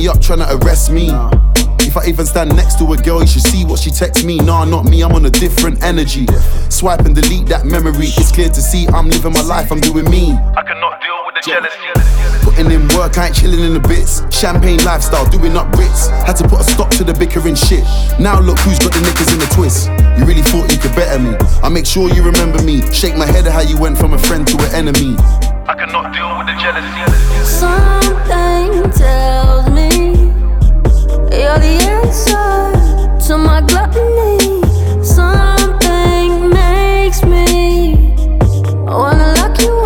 Me. Sexy. Now wanna up, tryna arrest me. If I even stand next to a girl, you should see what she texts me. Nah, not me, I'm on a different energy. Swipe and delete that memory. It's clear to see I'm living my life, I'm doing me. I cannot deal with the jealousy. Putting in work, I ain't chilling in the bits. Champagne lifestyle, doing up Brits. Had to put a stop to the bickering shit. Now look who's got the knickers in the twist. You really thought you could better me. I make sure you remember me. Shake my head at how you went from a friend to an enemy. I cannot deal with the jealousy. Something tells me you're the answer to my gluttony. Something makes me wanna lock you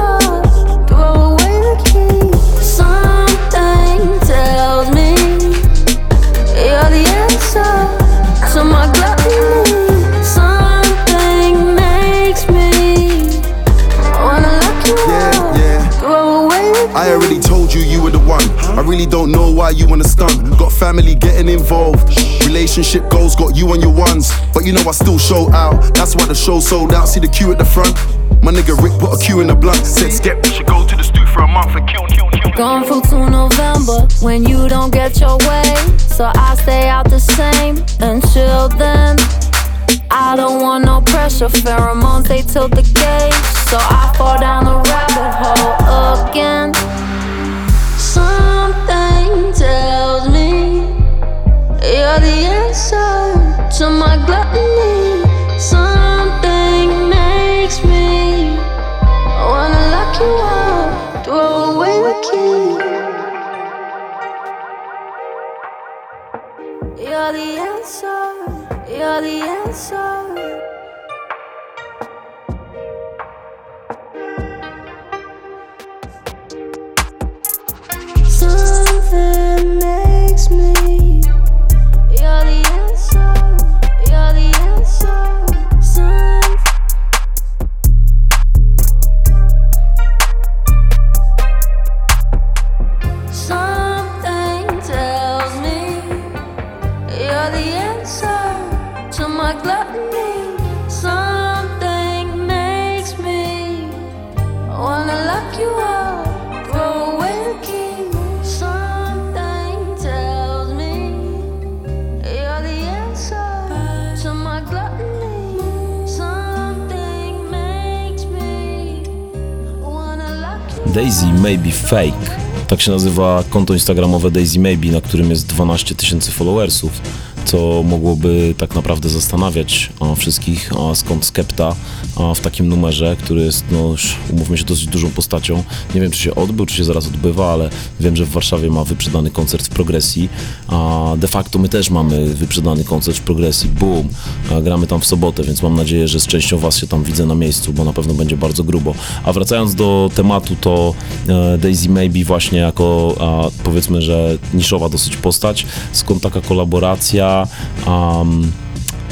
really don't know why you wanna stunt. Got family getting involved. Relationship goals got you on your ones. But you know I still show out. That's why the show sold out. See the queue at the front? My nigga Rick put a queue in the blunt. Said skep. We should go to the stew for a month and kill, kill, kill. Gone through to November when you don't get your way. So I stay out the same until then. I don't want no pressure, pheromones they tilt the gauge. So I fall down the rabbit hole again. You're the answer to my gluttony. Something makes me wanna lock you up, throw away the key. You're the answer. You're the answer. Fake. Tak się nazywa konto instagramowe Daisy Maybe, na którym jest 12 tysięcy followersów, co mogłoby tak naprawdę zastanawiać a, wszystkich, a, skąd Skepta w takim numerze, który jest, no już umówmy się, dosyć dużą postacią. Nie wiem, czy się odbył, czy się zaraz odbywa, ale wiem, że w Warszawie ma wyprzedany koncert w Progresji. A de facto my też mamy wyprzedany koncert w Progresji. Boom! Gramy tam w sobotę, więc mam nadzieję, że z częścią Was się tam widzę na miejscu, bo na pewno będzie bardzo grubo. A wracając do tematu, to e, Daisy Maybe właśnie jako powiedzmy, że niszowa dosyć postać, skąd taka kolaboracja. Um,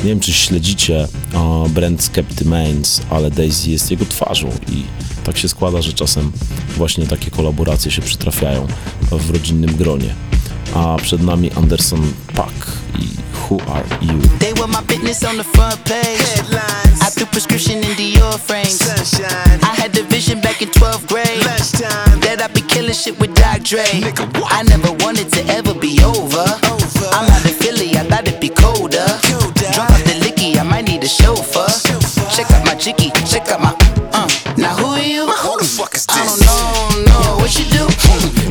nie wiem, czy śledzicie a, brand Skepty Mains, ale Daisy jest jego twarzą i tak się składa, że czasem właśnie takie kolaboracje się przytrafiają w rodzinnym gronie. A przed nami Anderson Paak i Who Are You? They were my business on the front page. Headlines. I threw prescription in Dior frames. Sunshine. I had the vision back in 12th grade. Lunchtime. That I'd be killing shit with Dr. Dre. I never wanted to ever be over. I'm out of Philly, I thought it'd be colder. Might chauffeur. Check out my chicky, check out my. Uh. Now who are you? Who the fuck is this? I don't know, know what you do.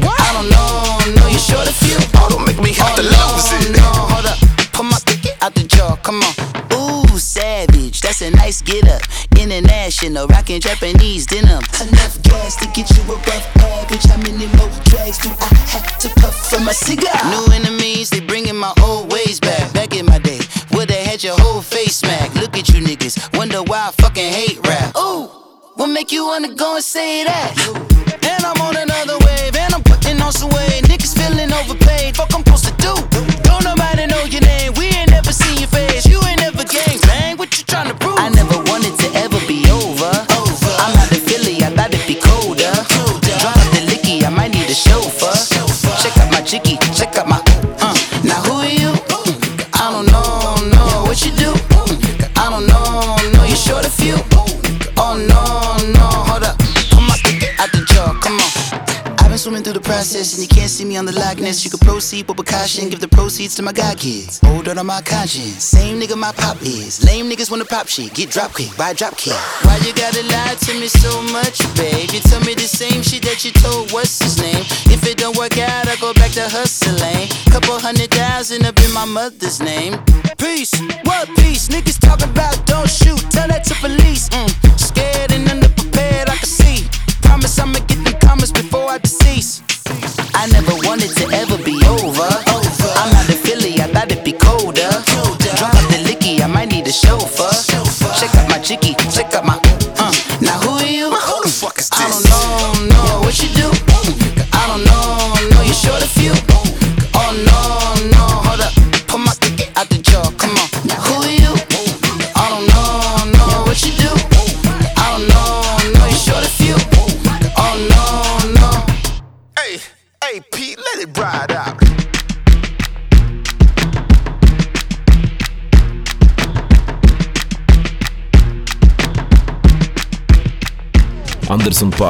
I don't know, know you short a few. Oh, don't make me have to lose it. No, hold up, pull my ticket out the jar, come on. Ooh, savage, that's a nice get up. International, rockin' Japanese denim. Enough gas to get you above average. How many more drags do I have to puff from my cigar? New enemies, they bringing my old ways back. Back in my day, where they had your whole face smack. Look at you niggas, wonder why I fucking hate rap. Ooh, what make you wanna go and say that? And I'm on another wave, and I'm putting on some weight. Niggas feeling overpaid, fuck I'm supposed to do. Don't nobody know your name, we ain't never seen your face. You ain't never gang bang, what you tryna prove? I never wanted to ever be over. I'm out of Philly, I thought it'd be colder. Drop the licky, I might need a chauffeur. Check out my chicky, swimming through the process, and you can't see me on the likeness. You can proceed but with caution, give the proceeds to my God kids. Hold on to my conscience. Same nigga my pop is. Lame niggas wanna pop shit. Get drop quick, buy drop kick. Why you gotta lie to me so much, babe? You tell me the same shit that you told what's his name. If it don't work out, I go back to hustling. Couple hundred thousand up in my mother's name. Peace, what peace? Niggas talking about don't shoot, tell that to police. Mm. Scared and Promise I'ma get the comments before I decease. I never wanted to ever be over. I'm not a Philly, I thought it'd be colder. Drop out the licky, I might need a chauffeur. Check out my chicky, check out my.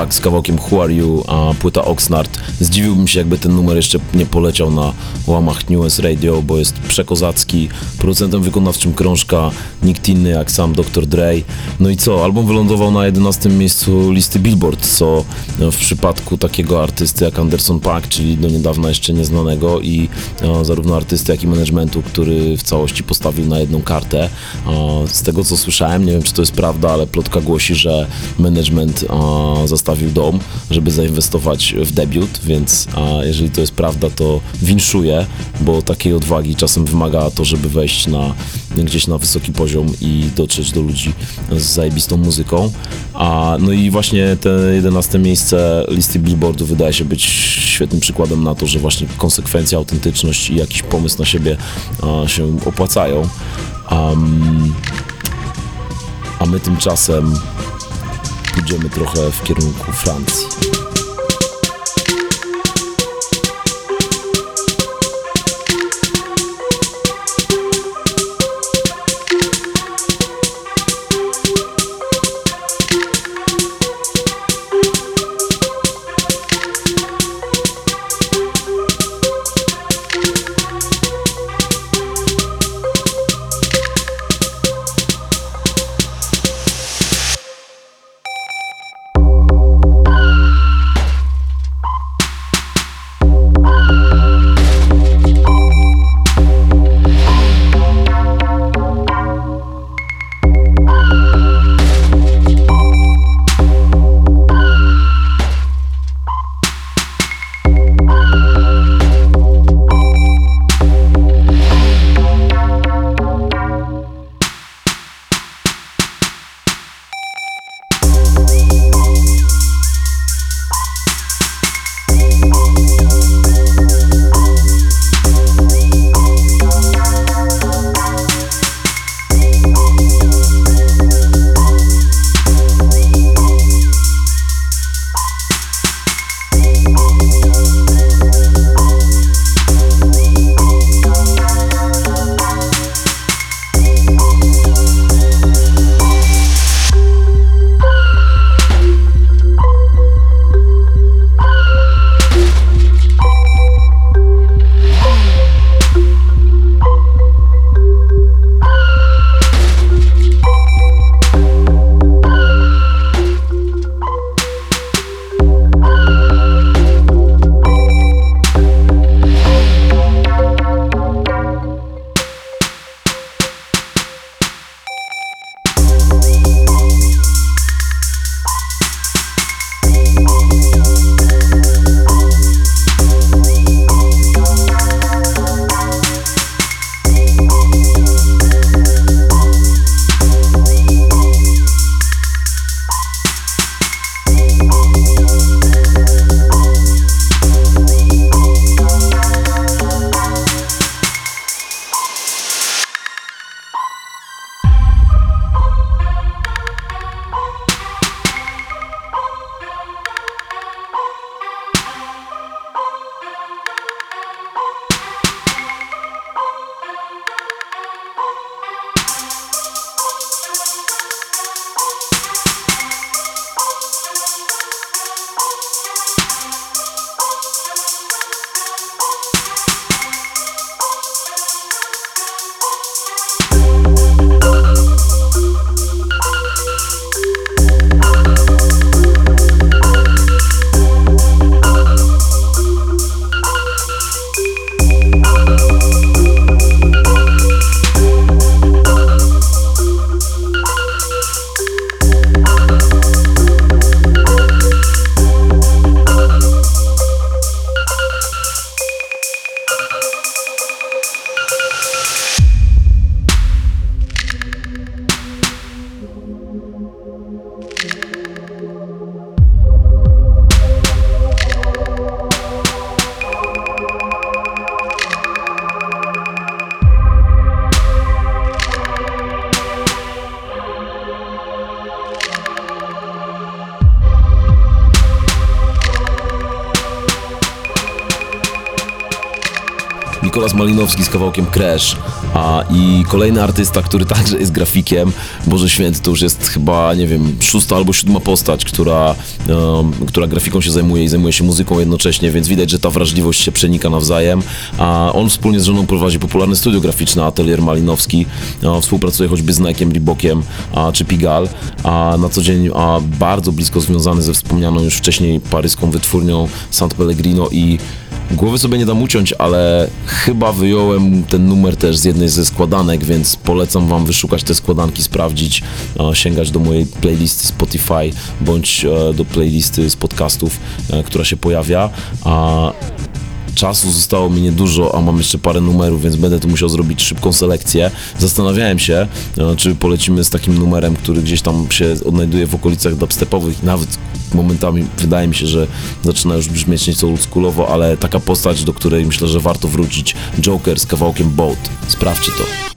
Z kawałkiem Who Are You, a płyta Oxnard. Zdziwiłbym się, jakby ten numer jeszcze nie poleciał na łamach New S Radio, bo jest przekozacki. Producentem wykonawczym krążka nikt inny jak sam Dr. Dre. No i co? Album wylądował na 11 miejscu listy Billboard, co w przypadku takiego artysty jak Anderson Paak, czyli do niedawna jeszcze nieznanego i e, zarówno artysty, jak i managementu, który w całości postawił na jedną kartę. E, z tego co słyszałem, nie wiem czy to jest prawda, ale plotka głosi, że management e, zastawił dom, żeby zainwestować w debiut, więc jeżeli to jest prawda, to winszuję, bo takiej odwagi czasem wymaga to, żeby wejść na, gdzieś na wysoki poziom i dotrzeć do ludzi z zajebistą muzyką. A, no i właśnie te 11 miejsce listy Billboardu wydaje się być świetnym przykładem na to, że właśnie konsekwencja, autentyczność i jakiś pomysł na siebie a, się opłacają. Um, a my tymczasem pójdziemy trochę w kierunku Francji. Crash. A i kolejny artysta, który także jest grafikiem, Boże Święty, to już jest chyba, nie wiem, szósta albo siódma postać, która, um, która grafiką się zajmuje i zajmuje się muzyką jednocześnie, więc widać, że ta wrażliwość się przenika nawzajem. A on wspólnie z żoną prowadzi popularne studio graficzne Atelier Malinowski. A, współpracuje choćby z Nike'em, Reebokiem a, czy Pigal, a na co dzień a, bardzo blisko związany ze wspomnianą już wcześniej paryską wytwórnią Sant Pellegrino i Głowy sobie nie dam uciąć, ale chyba wyjąłem ten numer też z jednej ze składanek, więc polecam wam wyszukać te składanki, sprawdzić, e, sięgać do mojej playlisty Spotify bądź e, do playlisty z podcastów, e, która się pojawia. A Czasu zostało mi niedużo, a mam jeszcze parę numerów, więc będę tu musiał zrobić szybką selekcję. Zastanawiałem się, czy polecimy z takim numerem, który gdzieś tam się odnajduje w okolicach dubstepowych, nawet momentami wydaje mi się, że zaczyna już brzmieć nieco oldschoolowo, ale taka postać, do której myślę, że warto wrócić. Joker z kawałkiem Boat. Sprawdźcie to.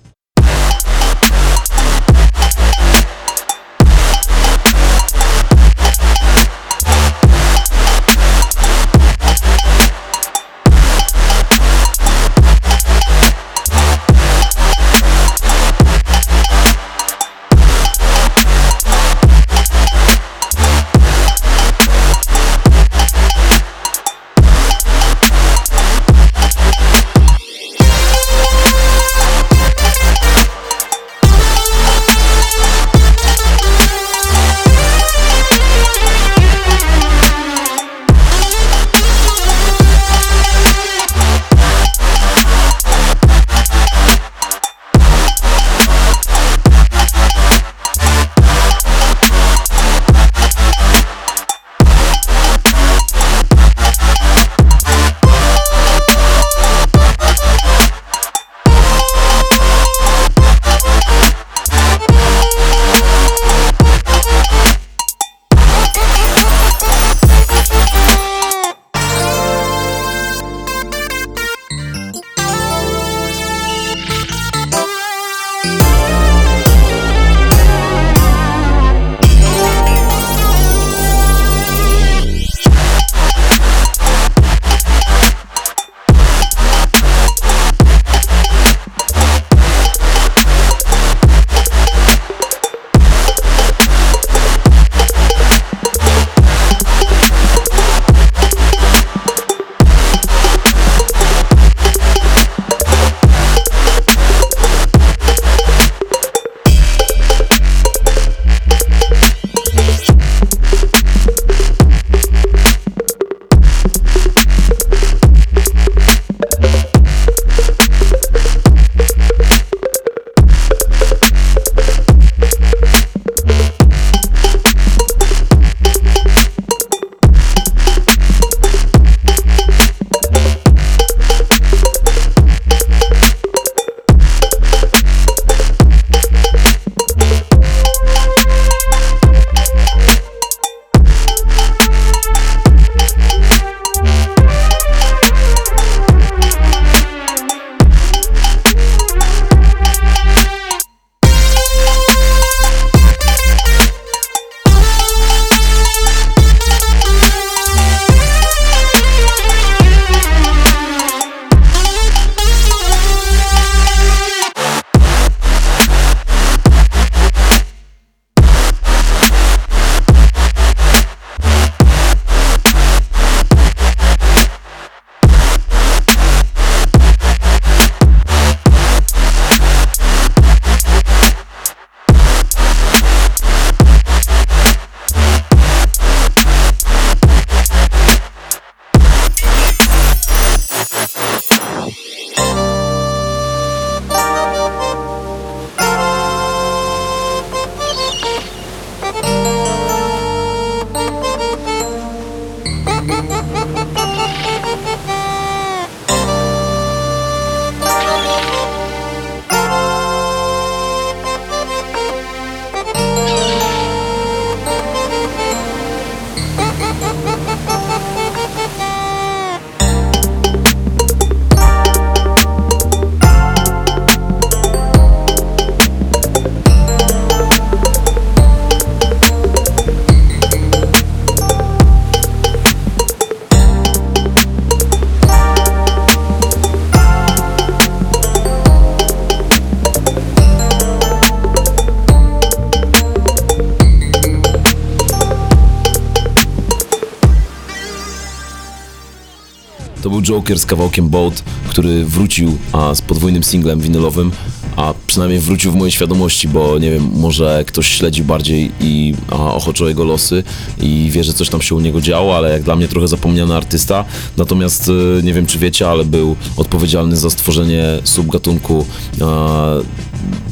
Joker z kawałkiem Boat, który wrócił a, z podwójnym singlem winylowym, a przynajmniej wrócił w mojej świadomości, bo nie wiem, może ktoś śledzi bardziej i a, ochoczo jego losy i wie, że coś tam się u niego działo, ale jak dla mnie trochę zapomniany artysta. Natomiast e, nie wiem, czy wiecie, ale był odpowiedzialny za stworzenie subgatunku e,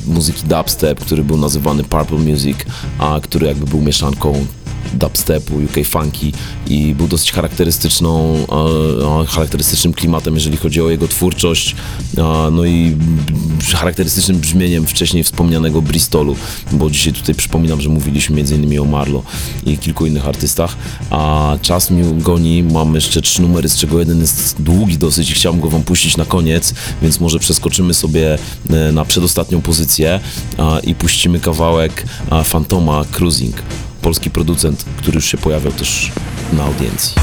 muzyki dubstep, który był nazywany Purple Music, a który jakby był mieszanką dubstepu, UK funky i był dosyć charakterystyczną, e, e, charakterystycznym klimatem, jeżeli chodzi o jego twórczość, e, no i charakterystycznym brzmieniem wcześniej wspomnianego Bristolu, bo dzisiaj tutaj przypominam, że mówiliśmy m.in. o Marlo i kilku innych artystach, a czas mi goni, mam jeszcze trzy numery, z czego jeden jest długi dosyć i chciałbym go wam puścić na koniec, więc może przeskoczymy sobie na przedostatnią pozycję i puścimy kawałek Fantoma Cruising polski producent, który już się pojawiał też na audiencji.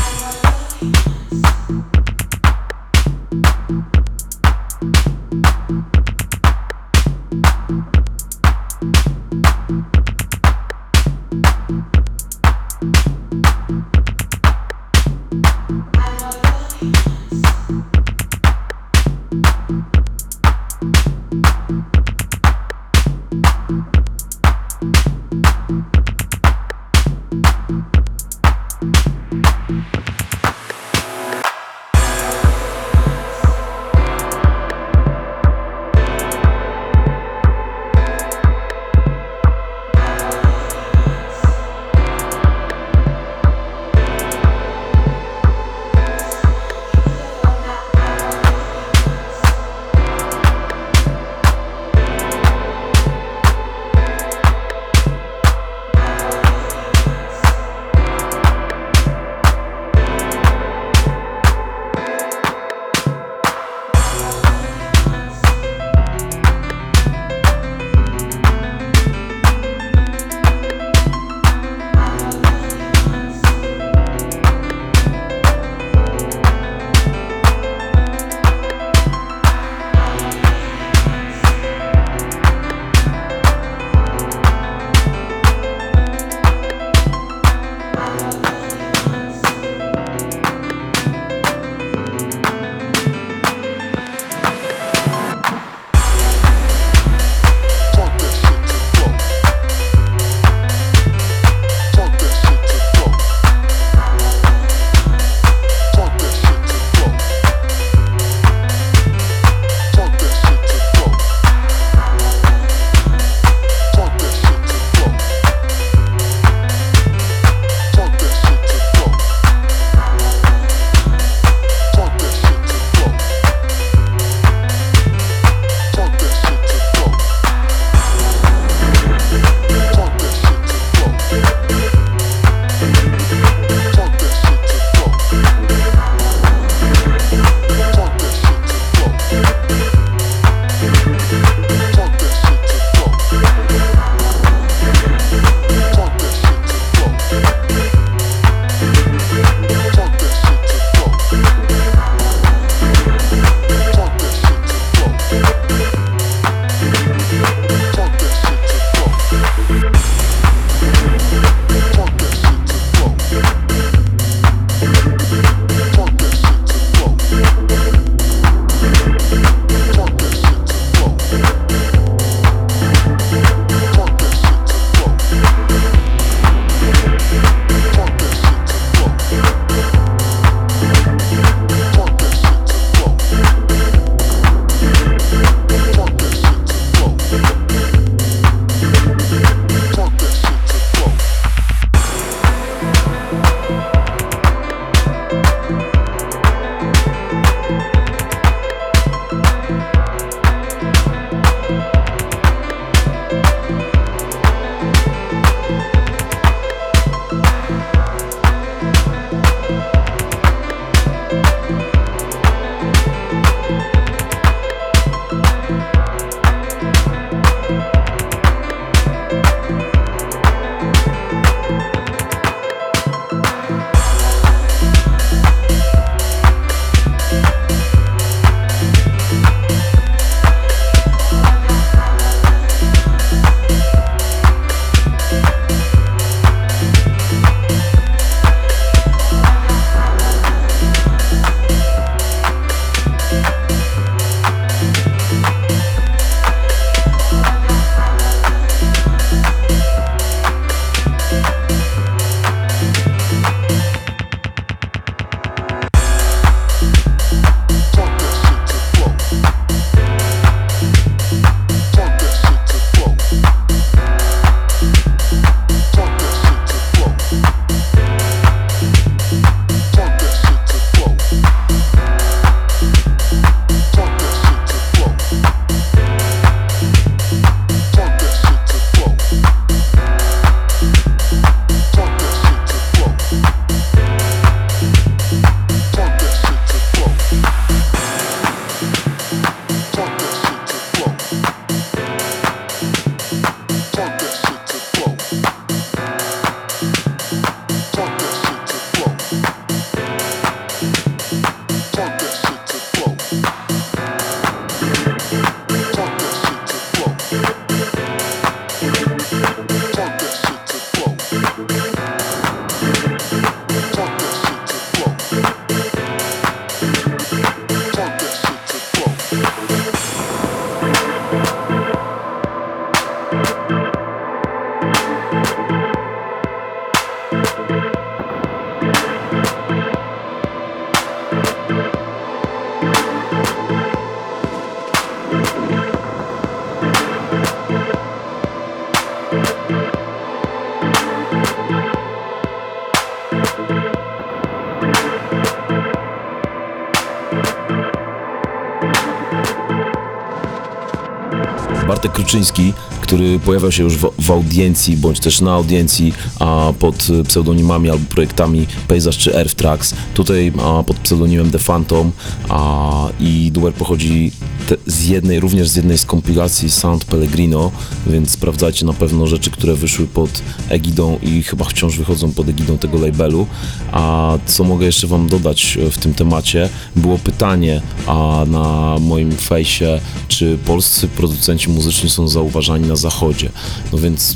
Bartek Kruczyński, który pojawiał się już w, w audiencji, bądź też na audiencji a pod pseudonimami albo projektami Pejzaż czy Earth Tracks. Tutaj a, pod pseudonimem The Phantom a, i numer pochodzi te, z jednej, również z jednej z kompilacji Sound Pellegrino, więc sprawdzajcie na pewno rzeczy, które wyszły pod egidą i chyba wciąż wychodzą pod egidą tego labelu. A co mogę jeszcze Wam dodać w tym temacie? Było pytanie a, na moim fejsie, czy polscy producenci muzyczni są zauważani na zachodzie. No więc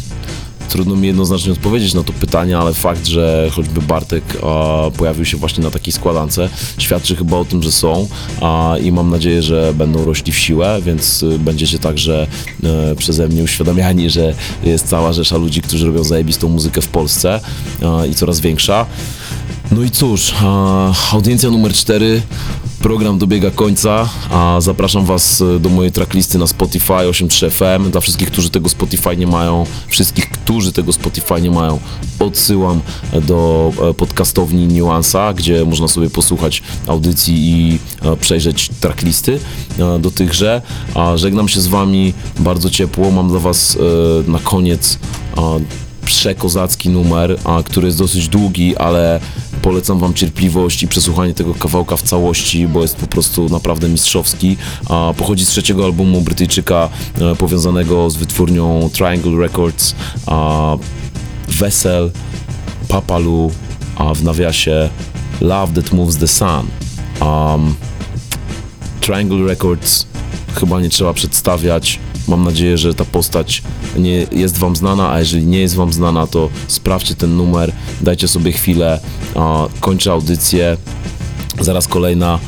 trudno mi jednoznacznie odpowiedzieć na to pytanie, ale fakt, że choćby Bartek pojawił się właśnie na takiej składance, świadczy chyba o tym, że są a, i mam nadzieję, że będą rośli w siłę, więc y, będziecie także e, przeze mnie uświadamiani, że jest cała rzesza ludzi, którzy robią zajebistą muzykę w Polsce a, i coraz większa. No i cóż, audiencja numer 4 Program dobiega końca, a zapraszam Was e, do mojej tracklisty na Spotify 83 FM. Dla wszystkich, którzy tego Spotify nie mają, wszystkich, którzy tego Spotify nie mają, odsyłam do e, podcastowni Nuansa, gdzie można sobie posłuchać audycji i e, przejrzeć tracklisty do tychże. A żegnam się z Wami bardzo ciepło. Mam dla Was na koniec przekozacki numer, a, który jest dosyć długi, ale polecam Wam cierpliwość i przesłuchanie tego kawałka w całości, bo jest po prostu naprawdę mistrzowski. A, pochodzi z trzeciego albumu Brytyjczyka e, powiązanego z wytwórnią Triangle Records. A, Wesel, Papalu, a w nawiasie Love That Moves the Sun. Um, Triangle Records chyba nie trzeba przedstawiać. Mam nadzieję, że ta postać nie jest Wam znana, a jeżeli nie jest Wam znana, to sprawdźcie ten numer, dajcie sobie chwilę, a, kończę audycję, zaraz kolejna,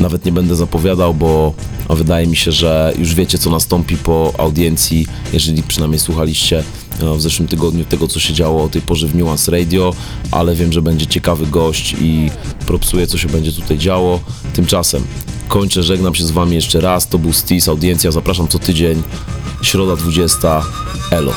nawet nie będę zapowiadał, bo wydaje mi się, że już wiecie, co nastąpi po audiencji, jeżeli przynajmniej słuchaliście w zeszłym tygodniu tego, co się działo o tej porze w Nuance Radio, ale wiem, że będzie ciekawy gość i propsuję, co się będzie tutaj działo. Tymczasem kończę, żegnam się z Wami jeszcze raz. To był Stis, audiencja. Zapraszam co tydzień, środa 20. Elo.